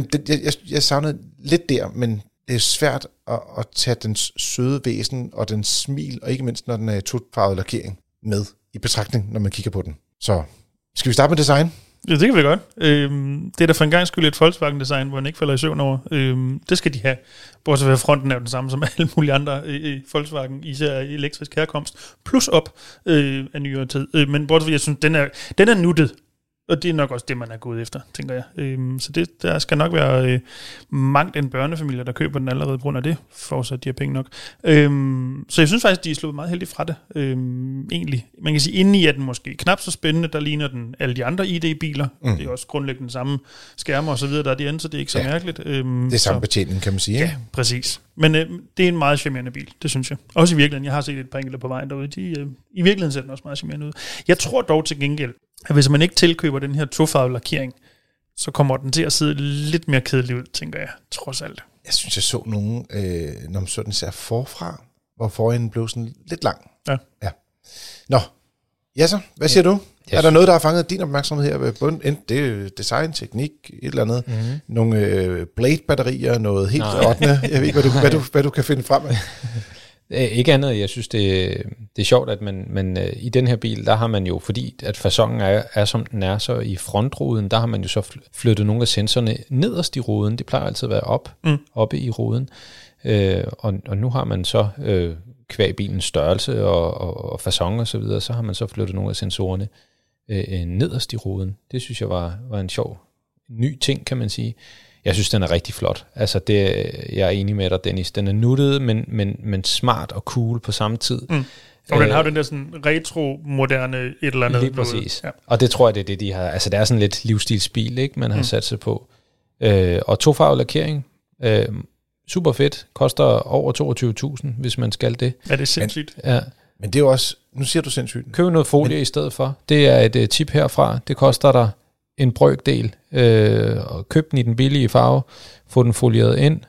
det, det, jeg, jeg savnede lidt der, men det er svært at, at tage den søde væsen og den smil, og ikke mindst når den er tutfarvet lakering, med i betragtning, når man kigger på den. Så skal vi starte med design? Ja, det kan vi godt. Øhm, det er da for en gang skyld et Volkswagen-design, hvor den ikke falder i søvn over. Øhm, det skal de have. Bortset fra fronten er den samme som alle mulige andre øh, øh, Volkswagen, især elektrisk herkomst, plus op øh, af nyere tid. Øh, men bortset fra, jeg synes, den er, den er nuttet. Og det er nok også det, man er gået efter, tænker jeg. Øhm, så det, der skal nok være øh, mangt en børnefamilie, der køber den allerede på grund af det, at de har penge nok. Øhm, så jeg synes faktisk, de er slået meget heldigt fra det, øhm, egentlig. Man kan sige, indeni er den måske knap så spændende, der ligner den alle de andre ID-biler. Mm. Det er også grundlæggende den samme skærme og så videre, der er de andre, så det er ikke så ja. mærkeligt. Øhm, det er samme så, betjening, kan man sige. Ja, præcis. Men øh, det er en meget charmerende bil, det synes jeg. Også i virkeligheden, jeg har set et par enkelte på vejen derude, de, øh, i virkeligheden ser den også meget charmerende ud. Jeg tror dog til gengæld, at hvis man ikke tilkøber den her tofarvede lakering, så kommer den til at sidde lidt mere kedelig ud, tænker jeg, trods alt. Jeg synes, jeg så nogen, øh, når man så den ser forfra, hvor forenden blev sådan lidt lang. Ja. ja. Nå, ja så, hvad siger ja. du? Yes. Er der noget, der har fanget din opmærksomhed her? Enten det er design, teknik, et eller andet. Mm-hmm. Nogle øh, blade-batterier, noget helt 8. Jeg ved ikke, hvad du, hvad, du, hvad du kan finde frem af. Ikke andet, jeg synes, det, det er sjovt, at man, man øh, i den her bil, der har man jo, fordi at fasongen er, er som den er, så i frontruden, der har man jo så flyttet nogle af sensorerne nederst i ruden. Det plejer altid at være op, mm. oppe i ruden. Øh, og, og nu har man så, øh, kvæg bilens størrelse og, og, og fasong og så videre, så har man så flyttet nogle af sensorerne øh, nederst i ruden. Det synes jeg var, var en sjov ny ting, kan man sige. Jeg synes, den er rigtig flot. Altså, det, jeg er enig med dig, Dennis. Den er nuttet, men, men, men smart og cool på samme tid. Mm. Og den har øh, den der sådan retro-moderne et eller andet. Lige præcis. Ja. Og det tror jeg, det er det, de har... Altså, det er sådan lidt livsstilsbil, ikke? Man har mm. sat sig på. Øh, og tofarvet lakering. Øh, super fedt. Koster over 22.000, hvis man skal det. Ja, det er sindssygt. Men, ja. Men det er jo også... Nu siger du sindssygt. Køb noget folie men, i stedet for. Det er et uh, tip herfra. Det koster dig en brøkdel. Øh, og køb den i den billige farve. Få den folieret ind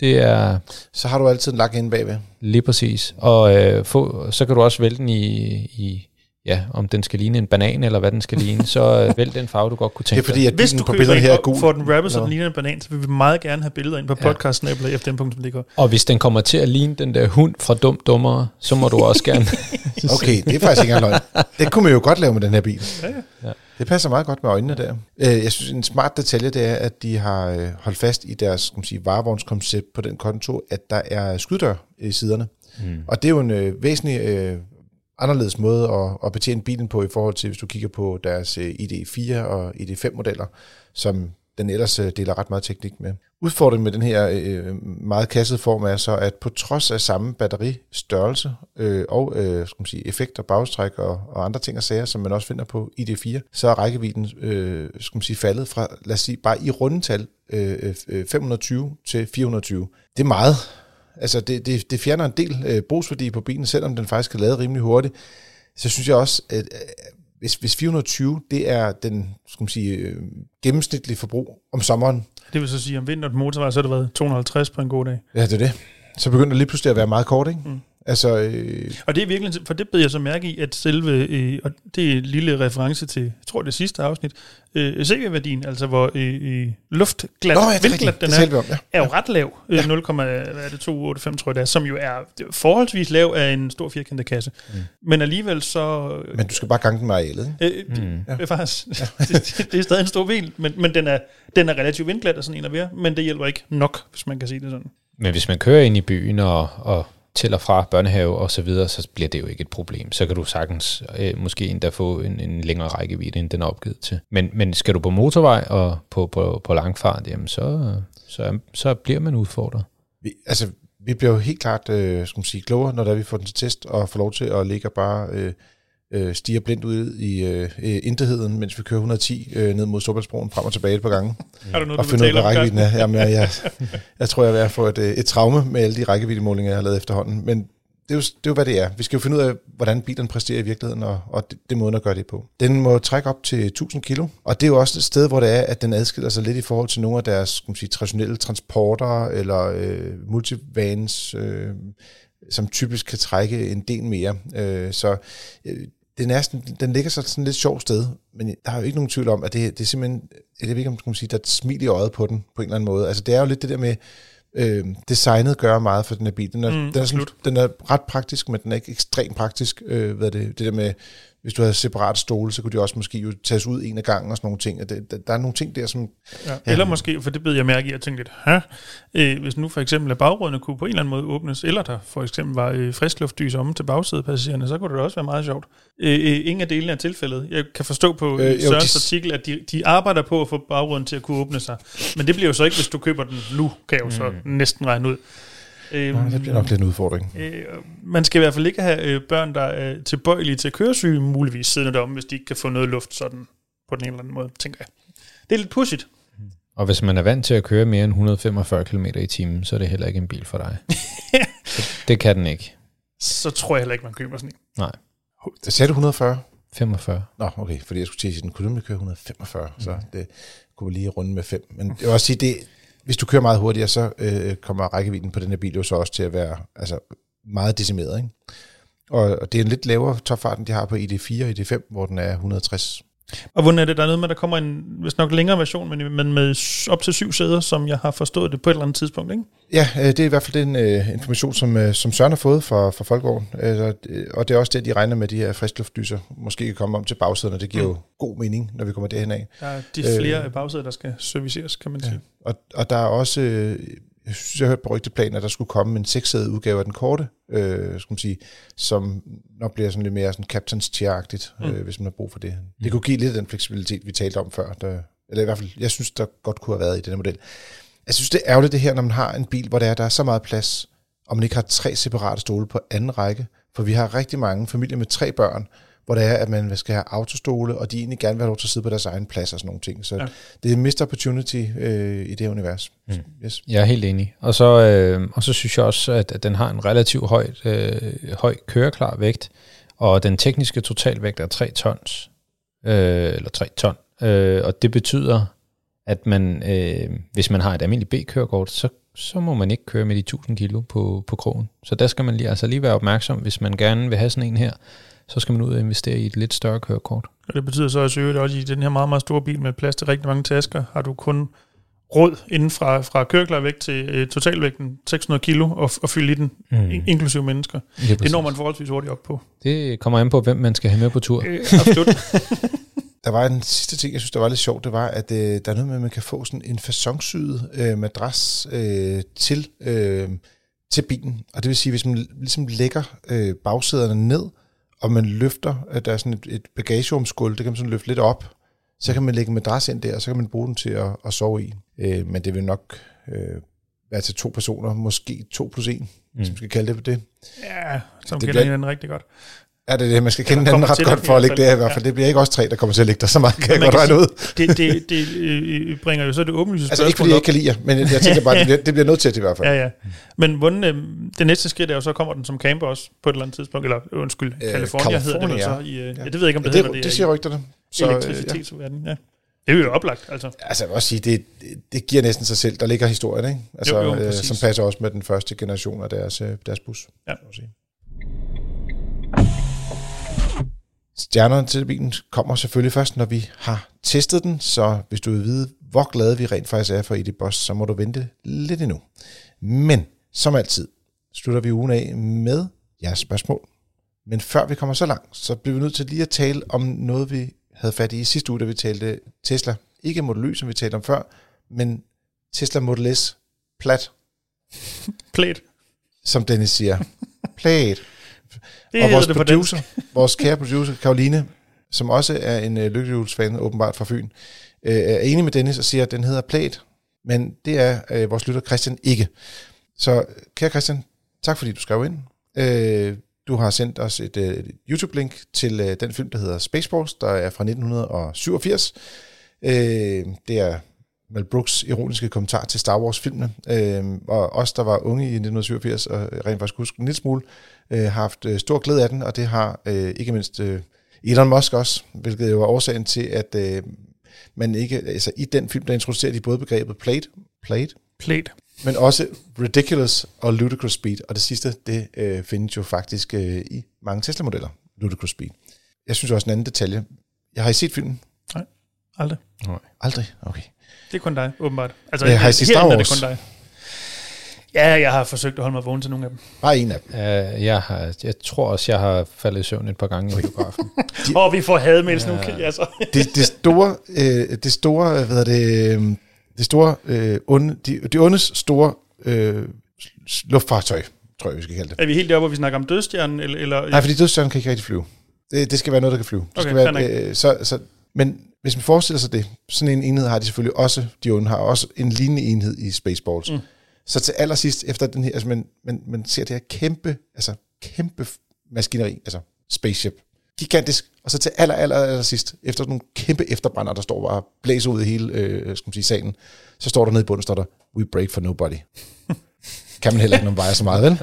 det er... Så har du altid en lak inde bagved. Lige præcis. Og øh, få, så kan du også vælge den i, i, ja, om den skal ligne en banan, eller hvad den skal ligne, så øh, vælg den farve, du godt kunne tænke Det er fordi, at Hvis du på billederne her er gul. får den rappet, så den ligner en banan, så vil vi meget gerne have billeder ind på ja. podcast.fdm.dk. Og hvis den kommer til at ligne den der hund fra Dum Dummere, så må du også gerne... okay, det er faktisk ikke engang løgn. Det kunne man jo godt lave med den her bil. Ja, ja. Det passer meget godt med øjnene der. Øh, jeg synes, en smart detalje det er, at de har øh, holdt fast i deres skal man sige, varevognskoncept på den konto, at der er skyddør i siderne. Mm. Og det er jo en øh, væsentlig øh, anderledes måde at, at betjene bilen på i forhold til, hvis du kigger på deres øh, ID4 og ID5-modeller, som den ellers øh, deler ret meget teknik med. Udfordringen med den her øh, øh meget kassede form er så, at på trods af samme batteristørrelse øh, og øh, skal man sige, effekt og bagstræk og, og andre ting og sager, som man også finder på ID4, så er rækkevidden øh, skal man sige, faldet fra, lad os sige, bare i rundetal øh, øh 520 til 420. Det er meget. Altså det, det, det fjerner en del øh, brugsværdi på bilen, selvom den faktisk kan lade rimelig hurtigt. Så synes jeg også, at hvis, hvis 420, det er den skal man sige, øh, gennemsnitlige forbrug om sommeren. Det vil så sige, om vinteren på motorvej, så har det været 250 på en god dag. Ja, det er det. Så begynder det lige pludselig at være meget kort, ikke? Mm. Altså, øh... Og det er virkelig, for det beder jeg så mærke i, at selve, øh, og det er en lille reference til, jeg tror det sidste afsnit, øh, CV-værdien, altså hvor øh, luftglat, Nå, ja, vindglat den er, om, ja. er jo ret lav, ja. 0,285 tror jeg det er, som jo er forholdsvis lav af en stor firkantet kasse. Mm. Men alligevel så... Men du skal bare gange den med arealet, ikke? Øh, mm. det, ja. faktisk, ja. det, det, er stadig en stor bil, men, men den, er, den er relativt vindglat og sådan en af hver, men det hjælper ikke nok, hvis man kan sige det sådan. Men hvis man kører ind i byen og, og til og fra børnehave og så videre, så bliver det jo ikke et problem. Så kan du sagtens øh, måske endda få en, en længere rækkevidde, end den er opgivet til. Men, men skal du på motorvej og på, på, på langfart, jamen så, så, så bliver man udfordret. Vi, altså, vi bliver jo helt klart øh, skal man sige, klogere, når der vi får den til test, og får lov til at ligge bare øh, øh, stiger blindt ud i øh, intetheden, mens vi kører 110 øh, ned mod Storbæltsbroen frem og tilbage et par gange. Har du noget, og ud af, hvad rækkevidden er. Jamen, jeg, jeg, jeg tror, jeg er ved at få et, et traume med alle de rækkeviddemålinger, jeg har lavet efterhånden. Men det er, jo, det er jo, hvad det er. Vi skal jo finde ud af, hvordan bilen præsterer i virkeligheden, og, og det, det måden at gøre det på. Den må trække op til 1000 kilo, og det er jo også et sted, hvor det er, at den adskiller sig lidt i forhold til nogle af deres skal man sige, traditionelle transporter, eller øh, multivans, øh, som typisk kan trække en del mere. Øh, så øh, den, er sådan, den ligger så sådan lidt sjovt sted, men der er jo ikke nogen tvivl om, at det, det er simpelthen, jeg ved ikke, om man sige, der er et smil i øjet på den, på en eller anden måde. Altså det er jo lidt det der med, øh, designet gør meget for den her bil. Den er, mm, den, er sådan, den er ret praktisk, men den er ikke ekstremt praktisk. Øh, hvad det, det der med hvis du havde separat stole, så kunne de også måske jo tages ud en af gangen og sådan nogle ting. Det, der, der er nogle ting der, som... Ja. Ja. Eller måske, for det beder jeg mærke i, at tænke lidt, Hæ? Øh, hvis nu for eksempel at bagrudene kunne på en eller anden måde åbnes, eller der for eksempel var øh, friskluftdys om til bagsædepassagererne, så kunne det også være meget sjovt. Øh, øh, ingen af delene er tilfældet. Jeg kan forstå på øh, Sørens de... artikel, at de, de arbejder på at få bagruden til at kunne åbne sig. Men det bliver jo så ikke, hvis du køber den nu, kan jeg jo så mm. næsten regne ud. Øhm, det bliver nok lidt en udfordring. Øh, man skal i hvert fald ikke have øh, børn, der er tilbøjelige til køresyge, muligvis siddende derom, hvis de ikke kan få noget luft sådan på den ene eller anden måde, tænker jeg. Det er lidt pudsigt. Og hvis man er vant til at køre mere end 145 km i timen, så er det heller ikke en bil for dig. det kan den ikke. Så tror jeg heller ikke, man køber sådan en. Nej. Det sagde du 140? 45. Nå, okay, fordi jeg skulle sige, at den kunne køre 145, mm. så det kunne lige runde med 5. Men jeg vil også sige, det, hvis du kører meget hurtigere, så øh, kommer rækkevidden på den her bil jo så også til at være altså, meget decimeret. Ikke? Og, og det er en lidt lavere topfart, end de har på ID4 og ID5, hvor den er 160 og hvordan er det, der er noget med, der kommer en hvis nok længere version, men, men med op til syv sæder, som jeg har forstået det på et eller andet tidspunkt, ikke? Ja, øh, det er i hvert fald den uh, information, som, uh, som Søren har fået fra, fra Folkevogn. Uh, og det er også det, de regner med, de her friskluftdyser måske kan komme om til bagsæderne. Det giver mm. jo god mening, når vi kommer derhen af. Der er de flere uh, bagsæder, der skal serviceres, kan man sige. Ja. Og, og der er også... Jeg synes, jeg har hørt på rygteplan, at der skulle komme en seksædet udgave af den korte, øh, skal man sige, som nok bliver sådan lidt mere sådan captain's chair-agtigt, mm. øh, hvis man har brug for det. Mm. Det kunne give lidt den fleksibilitet, vi talte om før, da, Eller i hvert fald, jeg synes, der godt kunne have været i den model. Jeg synes, det er ærgerligt det her, når man har en bil, hvor der er, der er så meget plads, og man ikke har tre separate stole på anden række. For vi har rigtig mange familier med tre børn, hvor det er, at man skal have autostole, og de egentlig gerne vil have lov til at sidde på deres egen plads og sådan nogle ting. Så ja. det er missed opportunity øh, i det univers. Mm. Yes. Jeg er helt enig. Og så, øh, og så synes jeg også, at, at den har en relativt høj, øh, høj køreklar vægt, og den tekniske totalvægt er 3 tons, øh, eller 3 ton. Øh, og det betyder, at man, øh, hvis man har et almindeligt B-kørekort, så, så må man ikke køre med de 1000 kilo på, på krogen. Så der skal man lige, altså lige være opmærksom, hvis man gerne vil have sådan en her, så skal man ud og investere i et lidt større kørekort. Og det betyder så at søge også i den her meget, meget store bil med plads til rigtig mange tasker, har du kun råd inden fra, fra køreklarvægt til øh, totalvægten, 600 kilo, og, og fylde i den, mm. inklusive mennesker. Det, det når man forholdsvis hurtigt op på. Det kommer an på, hvem man skal have med på tur. Øh, absolut. der var en sidste ting, jeg synes, der var lidt sjovt, det var, at øh, der er noget med, at man kan få sådan en fasonsyet øh, madras øh, til, øh, til bilen. Og det vil sige, hvis man ligesom lægger øh, bagsæderne ned, og man løfter, at der er sådan et, et bagagerumsgulv, det kan man sådan løfte lidt op, så kan man lægge en madras ind der, og så kan man bruge den til at, at sove i. Øh, men det vil nok øh, være til to personer, måske to plus en, mm. hvis man skal kalde det på det. Ja, som det kender hinanden rigtig godt. Ja, det er det. Man skal kende den ret godt for at lægge det her i hvert fald. Ja. Det bliver ikke også tre, der kommer til at lægge der så meget, kan jeg godt regne ud. Det, det, det øh, bringer jo så det åbenlyse Altså ikke fordi jeg ikke kan lide jer, men jeg tænker bare, det bliver, det bliver nødt til at i hvert fald. Ja, ja. Men hvordan, øh, det næste skridt er jo, så kommer den som camper også på et eller andet tidspunkt, eller undskyld, øh, California, California hedder det så. I, øh, ja. ja. det ved jeg ikke, om det, ja, det hedder det. Det siger rygterne. Så, elektricitetsverden, ja. Det er jo oplagt, altså. Altså, jeg vil også sige, det, det giver næsten sig selv. Der ligger historien, ikke? Altså, jo, jo, øh, som passer også med den første generation af deres, øh, deres bus. Ja. Sige. Stjernerne til bilen kommer selvfølgelig først, når vi har testet den, så hvis du vil vide, hvor glade vi rent faktisk er for ID Boss, så må du vente lidt endnu. Men som altid slutter vi ugen af med jeres spørgsmål. Men før vi kommer så langt, så bliver vi nødt til lige at tale om noget, vi havde fat i i sidste uge, da vi talte Tesla. Ikke Model Y, som vi talte om før, men Tesla Model S plat. Plat. Som Dennis siger. Plat. Det og vores det producer, vores kære producer, Karoline, som også er en uh, lykkehjulsfan, åbenbart fra Fyn, uh, er enig med Dennis og siger, at den hedder Plat, men det er uh, vores lytter Christian ikke. Så kære Christian, tak fordi du skrev ind. Uh, du har sendt os et uh, YouTube-link til uh, den film, der hedder Spaceballs, der er fra 1987. Uh, det er Mel Brooks ironiske kommentar til Star Wars-filmene. Uh, og os, der var unge i 1987 og rent faktisk husker en lille smule, øh, har haft øh, stor glæde af den, og det har øh, ikke mindst øh, Elon Musk også, hvilket jo var årsagen til, at øh, man ikke, altså i den film, der introducerer de både begrebet plate, plate, plate, men også ridiculous og ludicrous speed, og det sidste, det øh, findes jo faktisk øh, i mange Tesla-modeller, ludicrous speed. Jeg synes også en anden detalje. Jeg har I set filmen? Nej, aldrig. Nej. Aldrig? Okay. Det er kun dig, åbenbart. Altså, øh, har I set Star Wars? Er det kun dig. Ja, jeg har forsøgt at holde mig vågen til nogle af dem. Bare en af dem. Uh, jeg, har, jeg tror også, jeg har faldet i søvn et par gange i biografen. Åh, oh, vi får hademails ja. nu, altså. det, det store, øh, det store, hvad det, øhm, det store, øh, onde, de, de ondes store øh, luftfartøj, tror jeg, vi skal kalde det. Er vi helt deroppe, hvor vi snakker om dødstjernen? Eller, eller? Nej, fordi dødstjernen kan ikke rigtig flyve. Det, det skal være noget, der kan flyve. Det okay, skal være, øh, så, så, men hvis man forestiller sig det, sådan en enhed har de selvfølgelig også, de onde har også en lignende enhed i Spaceballs. Mm. Så til allersidst, efter den her, altså man, man, man ser det her kæmpe, altså kæmpe maskineri, altså spaceship, gigantisk, og så til aller, aller, aller sidst, efter nogle kæmpe efterbrænder, der står bare blæser ud i hele øh, skal man sige, salen, så står der nede i bunden, står der, we break for nobody. kan man heller ikke, når man vejer så meget, vel?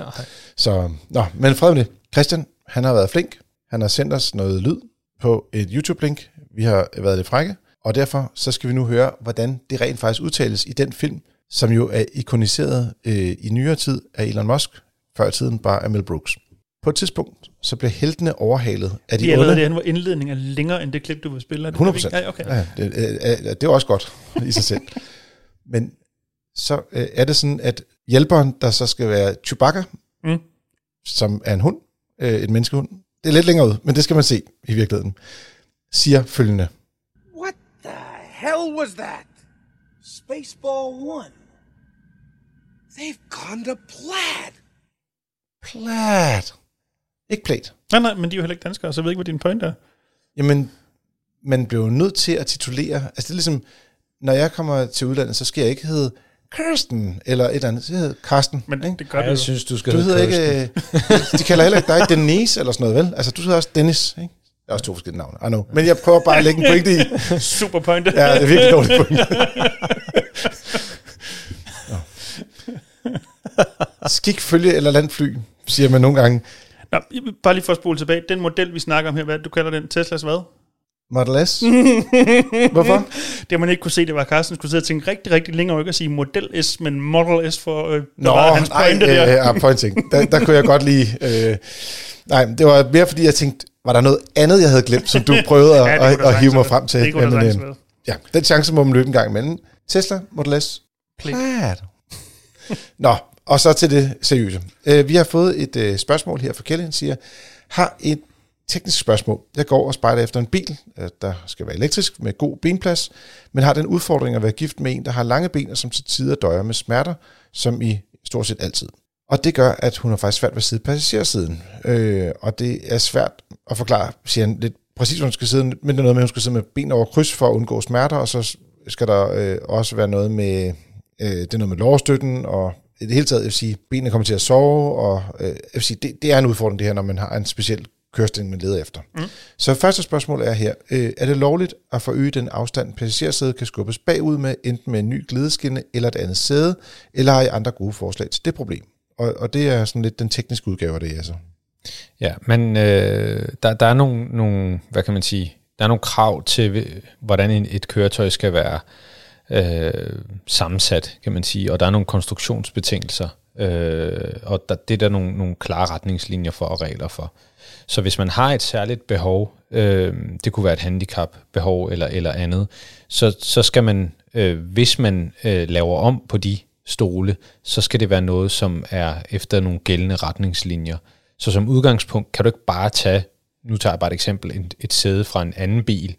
Så, nå, men fred med det. Christian, han har været flink. Han har sendt os noget lyd på et YouTube-link. Vi har været lidt frække, og derfor så skal vi nu høre, hvordan det rent faktisk udtales i den film, som jo er ikoniseret øh, i nyere tid af Elon Musk, før i tiden bare af Mel Brooks. På et tidspunkt, så bliver heltene overhalet af de, de onde. Det var indledning er længere end det klip, du vil spille. Er det 100 procent. Ja, okay. ja, det, øh, det er også godt i sig selv. Men så øh, er det sådan, at hjælperen, der så skal være Chewbacca, mm. som er en hund, øh, et menneskehund, det er lidt længere ud, men det skal man se i virkeligheden, siger følgende. What the hell was that? Spaceball 1. They've gone to Plaid. Plaid. Ikke plat. Nej, nej, men de er jo heller ikke danskere, så jeg ved ikke, hvad din point er. Jamen, man blev nødt til at titulere, altså det er ligesom, når jeg kommer til udlandet, så skal jeg ikke hedde Kirsten, eller et eller andet. Jeg hedder Karsten. Men ikke? det gør Ej, det jeg jo. synes, du skal Du hedde hedder ikke... Kirsten. øh, de kalder heller ikke dig Denise, eller sådan noget, vel? Altså, du hedder også Dennis, ikke? Er også to forskellige navne, I know. Men jeg prøver bare at lægge en pointe i. Super point. Ja, det er virkelig dårligt. Skik følge eller landfly, siger man nogle gange. Nå, bare lige for at spole tilbage. Den model, vi snakker om her, hvad du kalder den? Teslas hvad? Model S. Hvorfor? Det har man ikke kunne se, det var Carsten skulle sidde og tænke rigtig, rigtig længere og ikke at sige Model S, men Model S for øh, Nå, var hans nej, pointe øh, der. ja, pointing. Der, der kunne jeg godt lige... Øh, nej, det var mere fordi, jeg tænkte, var der noget andet, jeg havde glemt, som du prøvede at, Ja, at, at hive mig frem til? Det kunne Jamen, øh, ja, den chance må man løbe en gang imellem. Tesla, Model S. Plaid. Nå, og så til det seriøse. Øh, vi har fået et øh, spørgsmål her fra Kjell, han siger, har et teknisk spørgsmål. Jeg går og spejder efter en bil, øh, der skal være elektrisk med god benplads, men har den udfordring at være gift med en, der har lange ben og som til tider døjer med smerter, som i stort set altid. Og det gør, at hun har faktisk svært ved at sidde passagersiden. Øh, og det er svært at forklare, siger han lidt præcis, hvor hun skal sidde, men det er noget med, at hun skal sidde med ben over kryds for at undgå smerter, og så skal der øh, også være noget med, øh, det er noget med lårstøtten, og i det hele taget, jeg vil sige, benene kommer til at sove, og øh, jeg vil sige, det, det er en udfordring det her, når man har en speciel kørestilling, man leder efter. Mm. Så første spørgsmål er her, øh, er det lovligt at forøge den afstand, passagersædet kan skubbes bagud med, enten med en ny glideskinne eller et andet sæde, eller har I andre gode forslag til det problem? Og, og det er sådan lidt den tekniske udgave af det, altså. Ja, men øh, der, der er nogle, nogle, hvad kan man sige, der er nogle krav til, hvordan en, et køretøj skal være øh, sammensat, kan man sige, og der er nogle konstruktionsbetingelser, øh, og der, det er der nogle, nogle klare retningslinjer for og regler for. Så hvis man har et særligt behov, øh, det kunne være et handicap-behov eller, eller andet, så, så skal man, øh, hvis man øh, laver om på de stole, så skal det være noget, som er efter nogle gældende retningslinjer. Så som udgangspunkt kan du ikke bare tage, nu tager jeg bare et eksempel, et, et sæde fra en anden bil,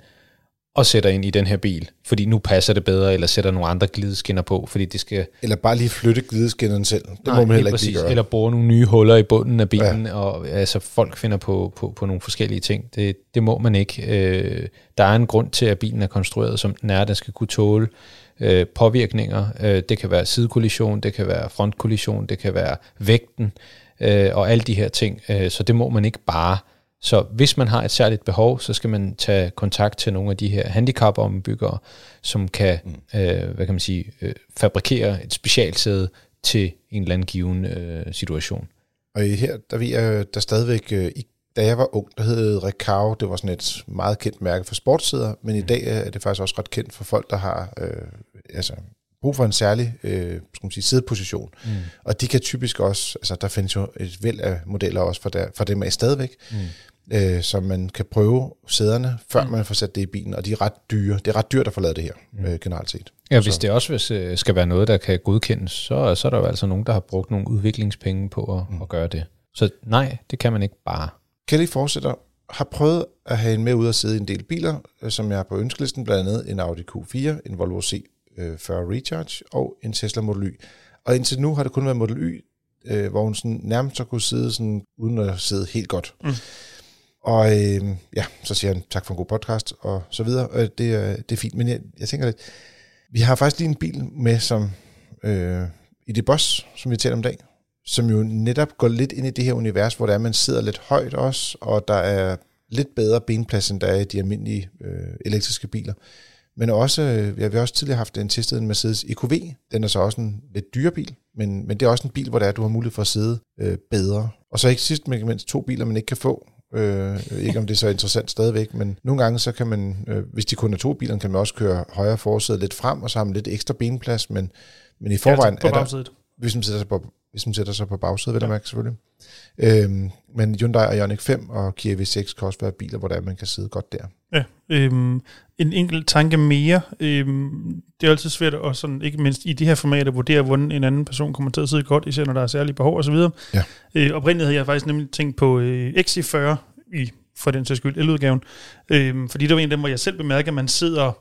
og sætter ind i den her bil, fordi nu passer det bedre, eller sætter nogle andre glideskinner på, fordi det skal... Eller bare lige flytte glideskinneren selv. Det Nej, må man heller ikke præcis. gøre. Eller bore nogle nye huller i bunden af bilen, ja. og altså folk finder på, på, på nogle forskellige ting. Det, det må man ikke. Øh, der er en grund til, at bilen er konstrueret, som den er. Den skal kunne tåle øh, påvirkninger. Øh, det kan være sidekollision, det kan være frontkollision, det kan være vægten, øh, og alle de her ting. Øh, så det må man ikke bare. Så hvis man har et særligt behov, så skal man tage kontakt til nogle af de her handicapombyggere, som kan, mm. øh, hvad kan man sige, øh, fabrikere et specialsæde til en eller anden given øh, situation. Og her, der ved jeg, der stadigvæk, øh, i, da jeg var ung, der hed Recaro, det var sådan et meget kendt mærke for sportssider, men i dag er det faktisk også ret kendt for folk, der har øh, altså, brug for en særlig øh, skal man sige, sædeposition. Mm. Og de kan typisk også, altså der findes jo et væld af modeller også for, der, for dem af stadigvæk, mm. øh, så man kan prøve sæderne, før mm. man får sat det i bilen, og de er ret dyre. Det er ret dyrt at få lavet det her, mm. øh, generelt set. Ja, hvis det også hvis, øh, skal være noget, der kan godkendes, så, så er der jo altså nogen, der har brugt nogle udviklingspenge på at, mm. at gøre det. Så nej, det kan man ikke bare. Kelly fortsætter, har prøvet at have en med ud og sidde i en del biler, øh, som jeg har på ønskelisten, blandt andet en Audi Q4, en Volvo C40 Recharge og en Tesla Model Y. Og indtil nu har det kun været Model Y, øh, hvor hun sådan nærmest så kunne sidde sådan, uden at sidde helt godt. Mm. Og øh, ja, så siger han tak for en god podcast og så videre. Øh, det, er, det er fint, men jeg, jeg tænker lidt, vi har faktisk lige en bil med, som øh, i det boss, som vi taler om i dag, som jo netop går lidt ind i det her univers, hvor der er, man sidder lidt højt også, og der er lidt bedre benplads, end der er i de almindelige øh, elektriske biler. Men også, øh, vi har også tidligere haft en testet en Mercedes EQV. Den er så også en lidt dyre bil, men, men det er også en bil, hvor der er, du har mulighed for at sidde øh, bedre. Og så ikke sidst, men mindst to biler, man ikke kan få. Øh, ikke om det er så interessant stadigvæk, men nogle gange så kan man, øh, hvis de kun er to biler, kan man også køre højre forsæde lidt frem, og så har man lidt ekstra benplads, men, men i forvejen ja, på er der, hvis man sig på, hvis man sætter sig på bagsædet, vil ja. mærke selvfølgelig. Øhm, men Hyundai Ioniq 5 og Kia V6 kan også være biler, hvor der man kan sidde godt der. Ja, øhm, en enkelt tanke mere. Øhm, det er altid svært at sådan, ikke mindst i de her formater, vurdere, hvordan en anden person kommer til at sidde godt, især når der er særlige behov osv. Ja. Øh, oprindeligt havde jeg faktisk nemlig tænkt på øh, XC40 i, for den sags skyld, eludgaven. Øhm, fordi det var en af dem, hvor jeg selv bemærker, at man sidder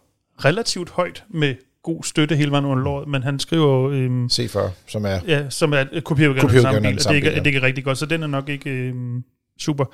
relativt højt med god støtte hele vejen under låret, men han skriver... Øhm, C40, som er... Ja, som er kopiudgaven af den samme bil, og det er, ikke, det er ikke rigtig godt, så den er nok ikke øhm, super.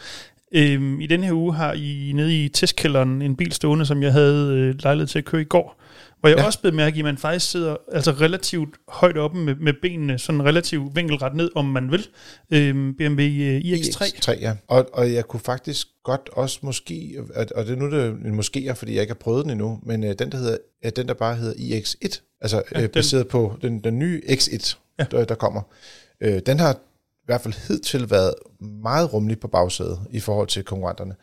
Øhm, I den her uge har I nede i testkælderen en bil stående, som jeg havde øh, lejlighed til at køre i går, hvor jeg ja. også blev mærke i, at man faktisk sidder altså relativt højt oppe med, med benene, sådan relativt vinkelret ned, om man vil. Øhm, BMW øh, iX3. iX3, ja. Og, og jeg kunne faktisk godt også måske, og det er nu det en måske, fordi jeg ikke har prøvet den endnu, men øh, den, der hedder, øh, den der bare hedder iX1, altså ja, øh, baseret den, på den, den nye X1, ja. der, der kommer, øh, den har i hvert fald hidtil været meget rummelig på bagsædet i forhold til konkurrenterne,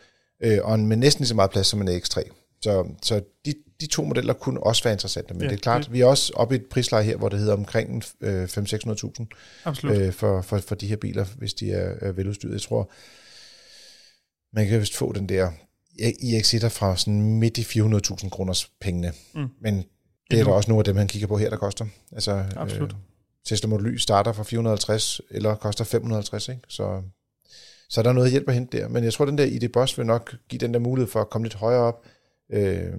øh, og med næsten lige så meget plads som en X3. Så, så de, de to modeller kunne også være interessante, men ja, det er klart, det. vi er også oppe i et prisleje her, hvor det hedder omkring øh, 500-600.000 øh, for, for, for de her biler, hvis de er øh, veludstyret. Jeg tror, man kan vist få den der iX1'er fra sådan midt i 400.000 kroners pengene. Mm. Men det er der også nogle af dem, han kigger på her, der koster. Altså, Absolut. Øh, Tesla Model Y starter fra 450, eller koster 550, ikke? Så, så er der noget hjælp at hente der. Men jeg tror, den der ID Boss vil nok give den der mulighed for at komme lidt højere op, øh,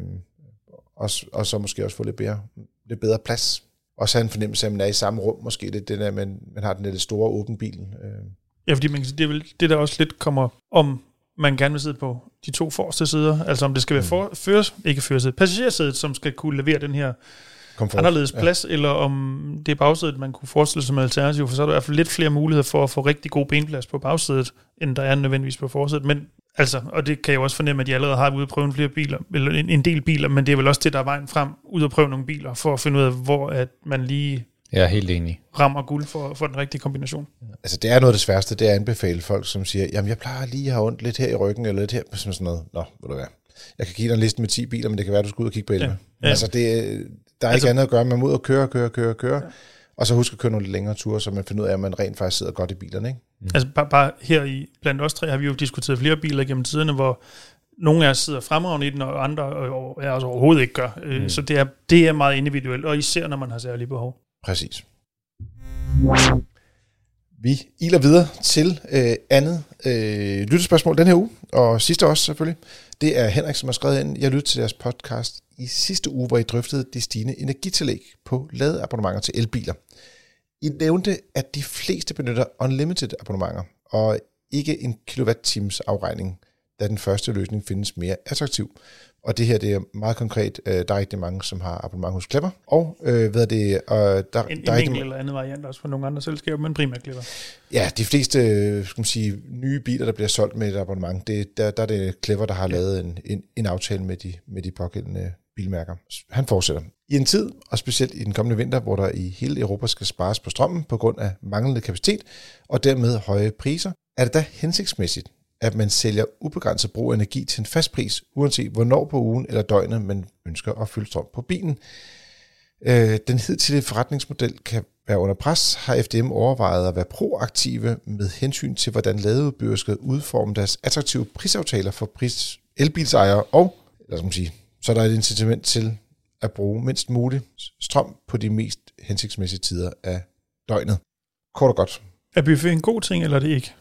og, og så måske også få lidt bedre, lidt bedre plads. Og så have en fornemmelse af, at man er i samme rum, måske det, det der, man, man har den lidt store åben bil. Øh. Ja, fordi man kan sige, det er vel det, der også lidt kommer om man gerne vil sidde på de to forreste sider. Altså om det skal være mm. for, føres, ikke førersædet, passagersædet, som skal kunne levere den her Komfort. anderledes plads, ja. eller om det er bagsædet, man kunne forestille sig som alternativ, for så er der i hvert fald lidt flere muligheder for at få rigtig god benplads på bagsædet, end der er nødvendigvis på forsædet. Men altså, og det kan jeg også fornemme, at de allerede har ude at prøve flere biler, eller en, en del biler, men det er vel også det, der er vejen frem, ud at prøve nogle biler, for at finde ud af, hvor at man lige jeg er helt enig. Rammer guld for, for den rigtige kombination. Altså det er noget af det sværeste, det er at anbefale folk, som siger, jamen jeg plejer lige at have ondt lidt her i ryggen, eller lidt her, sådan noget. Nå, vil du være. Jeg kan give dig en liste med 10 biler, men det kan være, at du skal ud og kigge på 11. Ja. Ja. Altså det, der er altså, ikke andet at gøre, man må ud og køre, køre, køre, køre. Ja. Og så husk at køre nogle lidt længere ture, så man finder ud af, at man rent faktisk sidder godt i bilerne. Ikke? Mm. Altså bare, bare her i blandt os tre har vi jo diskuteret flere biler gennem tiderne, hvor nogle af os sidder fremragende i den, og andre er altså overhovedet ikke gør. Øh, mm. Så det er, det er meget individuelt, og især når man har særlige behov. Præcis. Vi iler videre til øh, andet øh, lyttespørgsmål den her uge, og sidste også selvfølgelig. Det er Henrik, som har skrevet ind. Jeg lyttede til deres podcast i sidste uge, hvor I drøftede de stigende energitillæg på ladeabonnementer til elbiler. I nævnte, at de fleste benytter unlimited abonnementer, og ikke en kilowatt-times afregning, da den første løsning findes mere attraktiv. Og det her, det er meget konkret. Øh, der er rigtig mange, som har abonnement hos Clever. Og øh, hvad er det? Og der, en, der en enkelt eller anden variant også for nogle andre selskaber, men primært Clever. Ja, de fleste øh, skal man sige, nye biler, der bliver solgt med et abonnement, det, der, der er det Clever, der har ja. lavet en, en, en aftale med de, med de pågældende bilmærker. Han fortsætter. I en tid, og specielt i den kommende vinter, hvor der i hele Europa skal spares på strømmen på grund af manglende kapacitet og dermed høje priser, er det da hensigtsmæssigt at man sælger ubegrænset brug af energi til en fast pris, uanset hvornår på ugen eller døgnet man ønsker at fylde strøm på bilen. Øh, den hidtidige forretningsmodel kan være under pres, har FDM overvejet at være proaktive med hensyn til, hvordan ladeudbydere skal udforme deres attraktive prisaftaler for pris elbilsejere, og eller os sige, så er der et incitament til at bruge mindst muligt strøm på de mest hensigtsmæssige tider af døgnet. Kort og godt. Er buffet en god ting, eller er det ikke?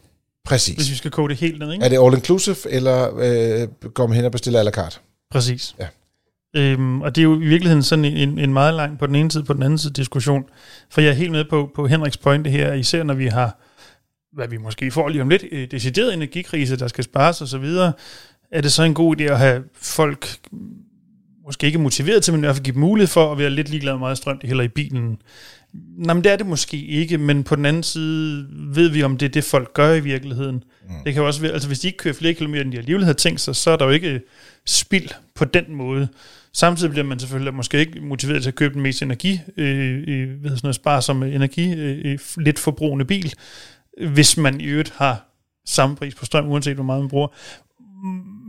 Præcis. Hvis vi skal kode det helt ned, ikke? Er det all inclusive, eller øh, går man hen og bestiller à la carte? Præcis. Ja. Øhm, og det er jo i virkeligheden sådan en, en meget lang på den ene side, på den anden side diskussion. For jeg er helt med på, på Henriks pointe her, især når vi har, hvad vi måske får lige om lidt, øh, decideret energikrise, der skal spares osv., er det så en god idé at have folk måske ikke motiveret til, men i hvert fald give dem mulighed for at være lidt ligeglade med meget strøm, de hælder i bilen. Nej, men det er det måske ikke, men på den anden side ved vi, om det er det, folk gør i virkeligheden. Mm. Det kan jo også være, altså hvis de ikke kører flere kilometer, end de alligevel havde tænkt sig, så er der jo ikke spild på den måde. Samtidig bliver man selvfølgelig måske ikke motiveret til at købe den mest energi, øh, øh, ved sådan noget, sparsomme energi, øh, øh, lidt forbrugende bil, hvis man i øvrigt har samme pris på strøm, uanset hvor meget man bruger.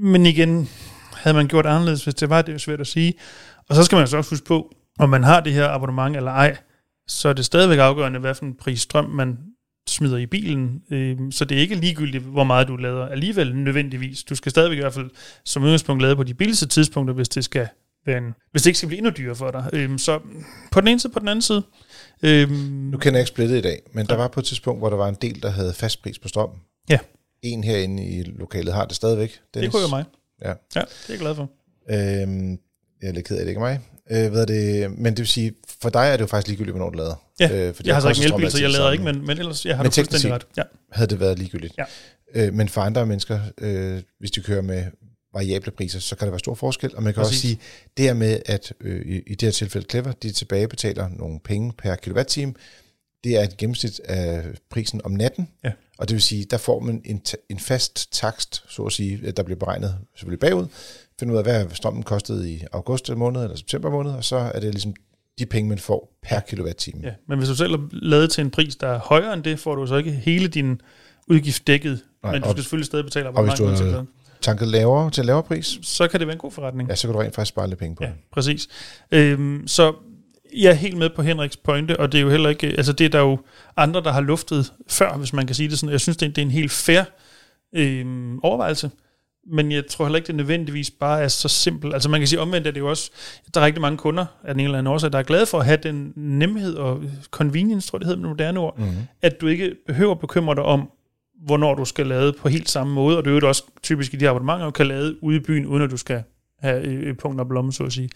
Men igen, havde man gjort anderledes, hvis det var, det er svært at sige. Og så skal man så også huske på, om man har det her abonnement eller ej, så er det stadigvæk afgørende, hvad for en pris strøm man smider i bilen. Øhm, så det er ikke ligegyldigt, hvor meget du lader alligevel nødvendigvis. Du skal stadigvæk i hvert fald som udgangspunkt lade på de billigste tidspunkter, hvis det skal være en, hvis det ikke skal blive endnu dyrere for dig. Øhm, så på den ene side, på den anden side. Øhm, nu kender jeg ikke splittet i dag, men ja. der var på et tidspunkt, hvor der var en del, der havde fast pris på strøm. Ja. En herinde i lokalet har det stadigvæk. Dennis. Det kunne jo mig. Ja. ja, det er jeg glad for. Øhm, jeg er lidt ked af, det ikke mig. Øh, hvad det, men det vil sige, for dig er det jo faktisk ligegyldigt, hvornår du lader. Ja, øh, fordi jeg har så ikke en elbil, så jeg lader ikke, men, men ellers jeg har men du fuldstændig ret. Ja. havde det været ligegyldigt. Ja. Øh, men for andre mennesker, øh, hvis de kører med variable priser, så kan der være stor forskel. Og man kan Præcis. også sige, det her med, at øh, i, i det her tilfælde Clever, de tilbagebetaler nogle penge per kilowatt-time, det er et gennemsnit af prisen om natten, ja. og det vil sige, der får man en, en fast takst, så at sige, der bliver beregnet selvfølgelig bagud, finde ud af, hvad strømmen kostede i august måned eller september måned, og så er det ligesom de penge, man får per kilowatt-time. Ja, men hvis du selv er lavet til en pris, der er højere end det, får du så ikke hele din udgift dækket, Nej, men du skal selvfølgelig stadig betale Og hvis du har tanket lavere til lavere pris, så kan det være en god forretning. Ja, så kan du rent faktisk spare lidt penge på ja, det. præcis. Øhm, så jeg er helt med på Henriks pointe, og det er jo heller ikke, altså det er der jo andre, der har luftet før, hvis man kan sige det sådan. Jeg synes, det er, det er en helt fair øhm, overvejelse men jeg tror heller ikke, det nødvendigvis bare er så simpelt. Altså man kan sige omvendt, at det jo også, der er rigtig mange kunder af den ene eller anden årsag, der er glade for at have den nemhed og convenience, tror jeg det hedder med moderne ord, mm-hmm. at du ikke behøver at bekymre dig om, hvornår du skal lade på helt samme måde, og det er jo også typisk i de abonnementer, du kan lade ude i byen, uden at du skal have et punkt og blomme, så at sige.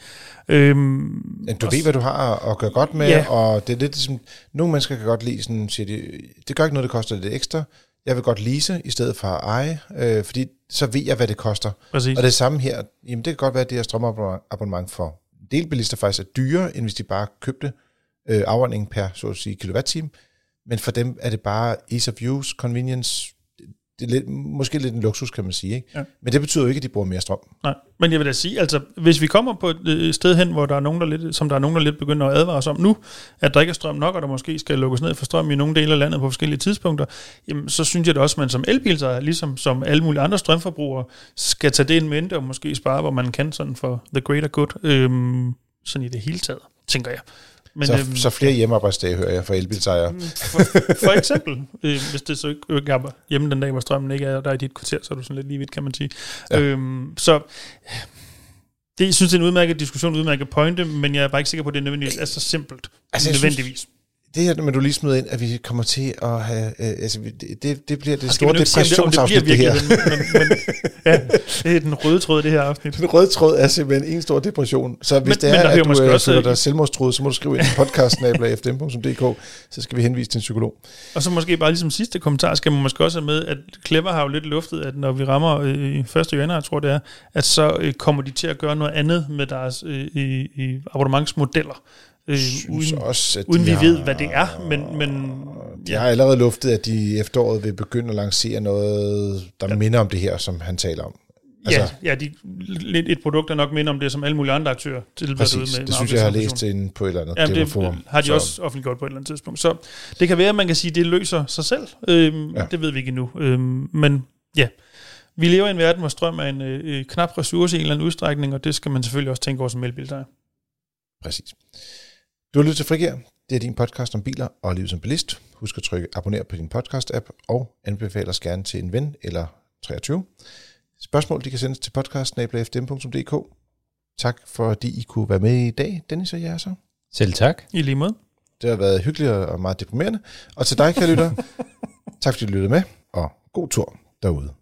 Øhm, du ved, hvad du har at gøre godt med, ja. og det er lidt som, nogle mennesker kan godt lide sådan, siger de, det gør ikke noget, det koster lidt ekstra, jeg vil godt lease i stedet for at eje, øh, fordi så ved jeg, hvad det koster. Præcis. Og det samme her, jamen det kan godt være, at det her strømabonnement for delbilister faktisk er dyrere, end hvis de bare købte øh, afregningen per, så at sige, kilowatt-time. Men for dem er det bare ease of use, convenience, det er lidt, måske lidt en luksus, kan man sige. Ikke? Ja. Men det betyder jo ikke, at de bruger mere strøm. Nej, men jeg vil da sige, altså hvis vi kommer på et øh, sted hen, hvor der er nogen, der lidt, som der er nogen, der lidt begynder at advare os om nu, at der ikke er strøm nok, og der måske skal lukkes ned for strøm i nogle dele af landet på forskellige tidspunkter, jamen, så synes jeg da også, at man som elbilser, ligesom som alle mulige andre strømforbrugere, skal tage det ind mente og måske spare, hvor man kan sådan for the greater good, øhm, sådan i det hele taget, tænker jeg. Men, så, øhm, så flere hjemmearbejdsdage hører jeg fra elbilsejere. Mm, for, for eksempel, øh, hvis det så ikke, er hjemme den dag, hvor strømmen ikke er der i dit kvarter, så er du sådan lidt lige vidt, kan man sige. Ja. Øhm, så det, jeg synes, det er en udmærket diskussion, en udmærket pointe, men jeg er bare ikke sikker på, at det nødvendigvis er så simpelt. Altså, nødvendigvis. Synes, det her, når du lige smider ind, at vi kommer til at have... Øh, altså, det, det bliver det store depressionsafsnit, det, det her. Men, men, ja, det er den røde tråd, det her afsnit. Den røde tråd er simpelthen en stor depression. Så hvis men, det er, at du øh, føler dig selvmordstråd, så må du skrive ind på podcastnabla.fm.dk, så skal vi henvise til en psykolog. Og så måske bare ligesom sidste kommentar, skal man måske også have med, at Clever har jo lidt luftet, at når vi rammer øh, 1. januar, tror det er, at så øh, kommer de til at gøre noget andet med deres øh, i, i abonnementsmodeller øh, uden, også, at uden vi har, ved, hvad det er. Men, men, de ja. har allerede luftet, at de efteråret vil begynde at lancere noget, der ja. minder om det her, som han taler om. Altså, ja, ja de, lidt et produkt, der nok minder om det, som alle mulige andre aktører tilbyder ud med. det synes jeg, jeg har læst ind på et eller andet ja, det forum. har de så. også offentliggjort på et eller andet tidspunkt. Så det kan være, at man kan sige, at det løser sig selv. Øhm, ja. Det ved vi ikke endnu. Øhm, men ja, vi lever i en verden, hvor strøm er en øh, knap ressource i en eller anden udstrækning, og det skal man selvfølgelig også tænke over som elbil, Præcis. Du har lyttet til Frigær. Det er din podcast om biler og livet som bilist. Husk at trykke abonner på din podcast-app og anbefale os gerne til en ven eller 23. Spørgsmål de kan sendes til podcast.fdm.dk. Tak fordi I kunne være med i dag, Dennis og jeg så. Selv tak. I lige måde. Det har været hyggeligt og meget deprimerende. Og til dig, kan lytte. tak fordi du lyttede med, og god tur derude.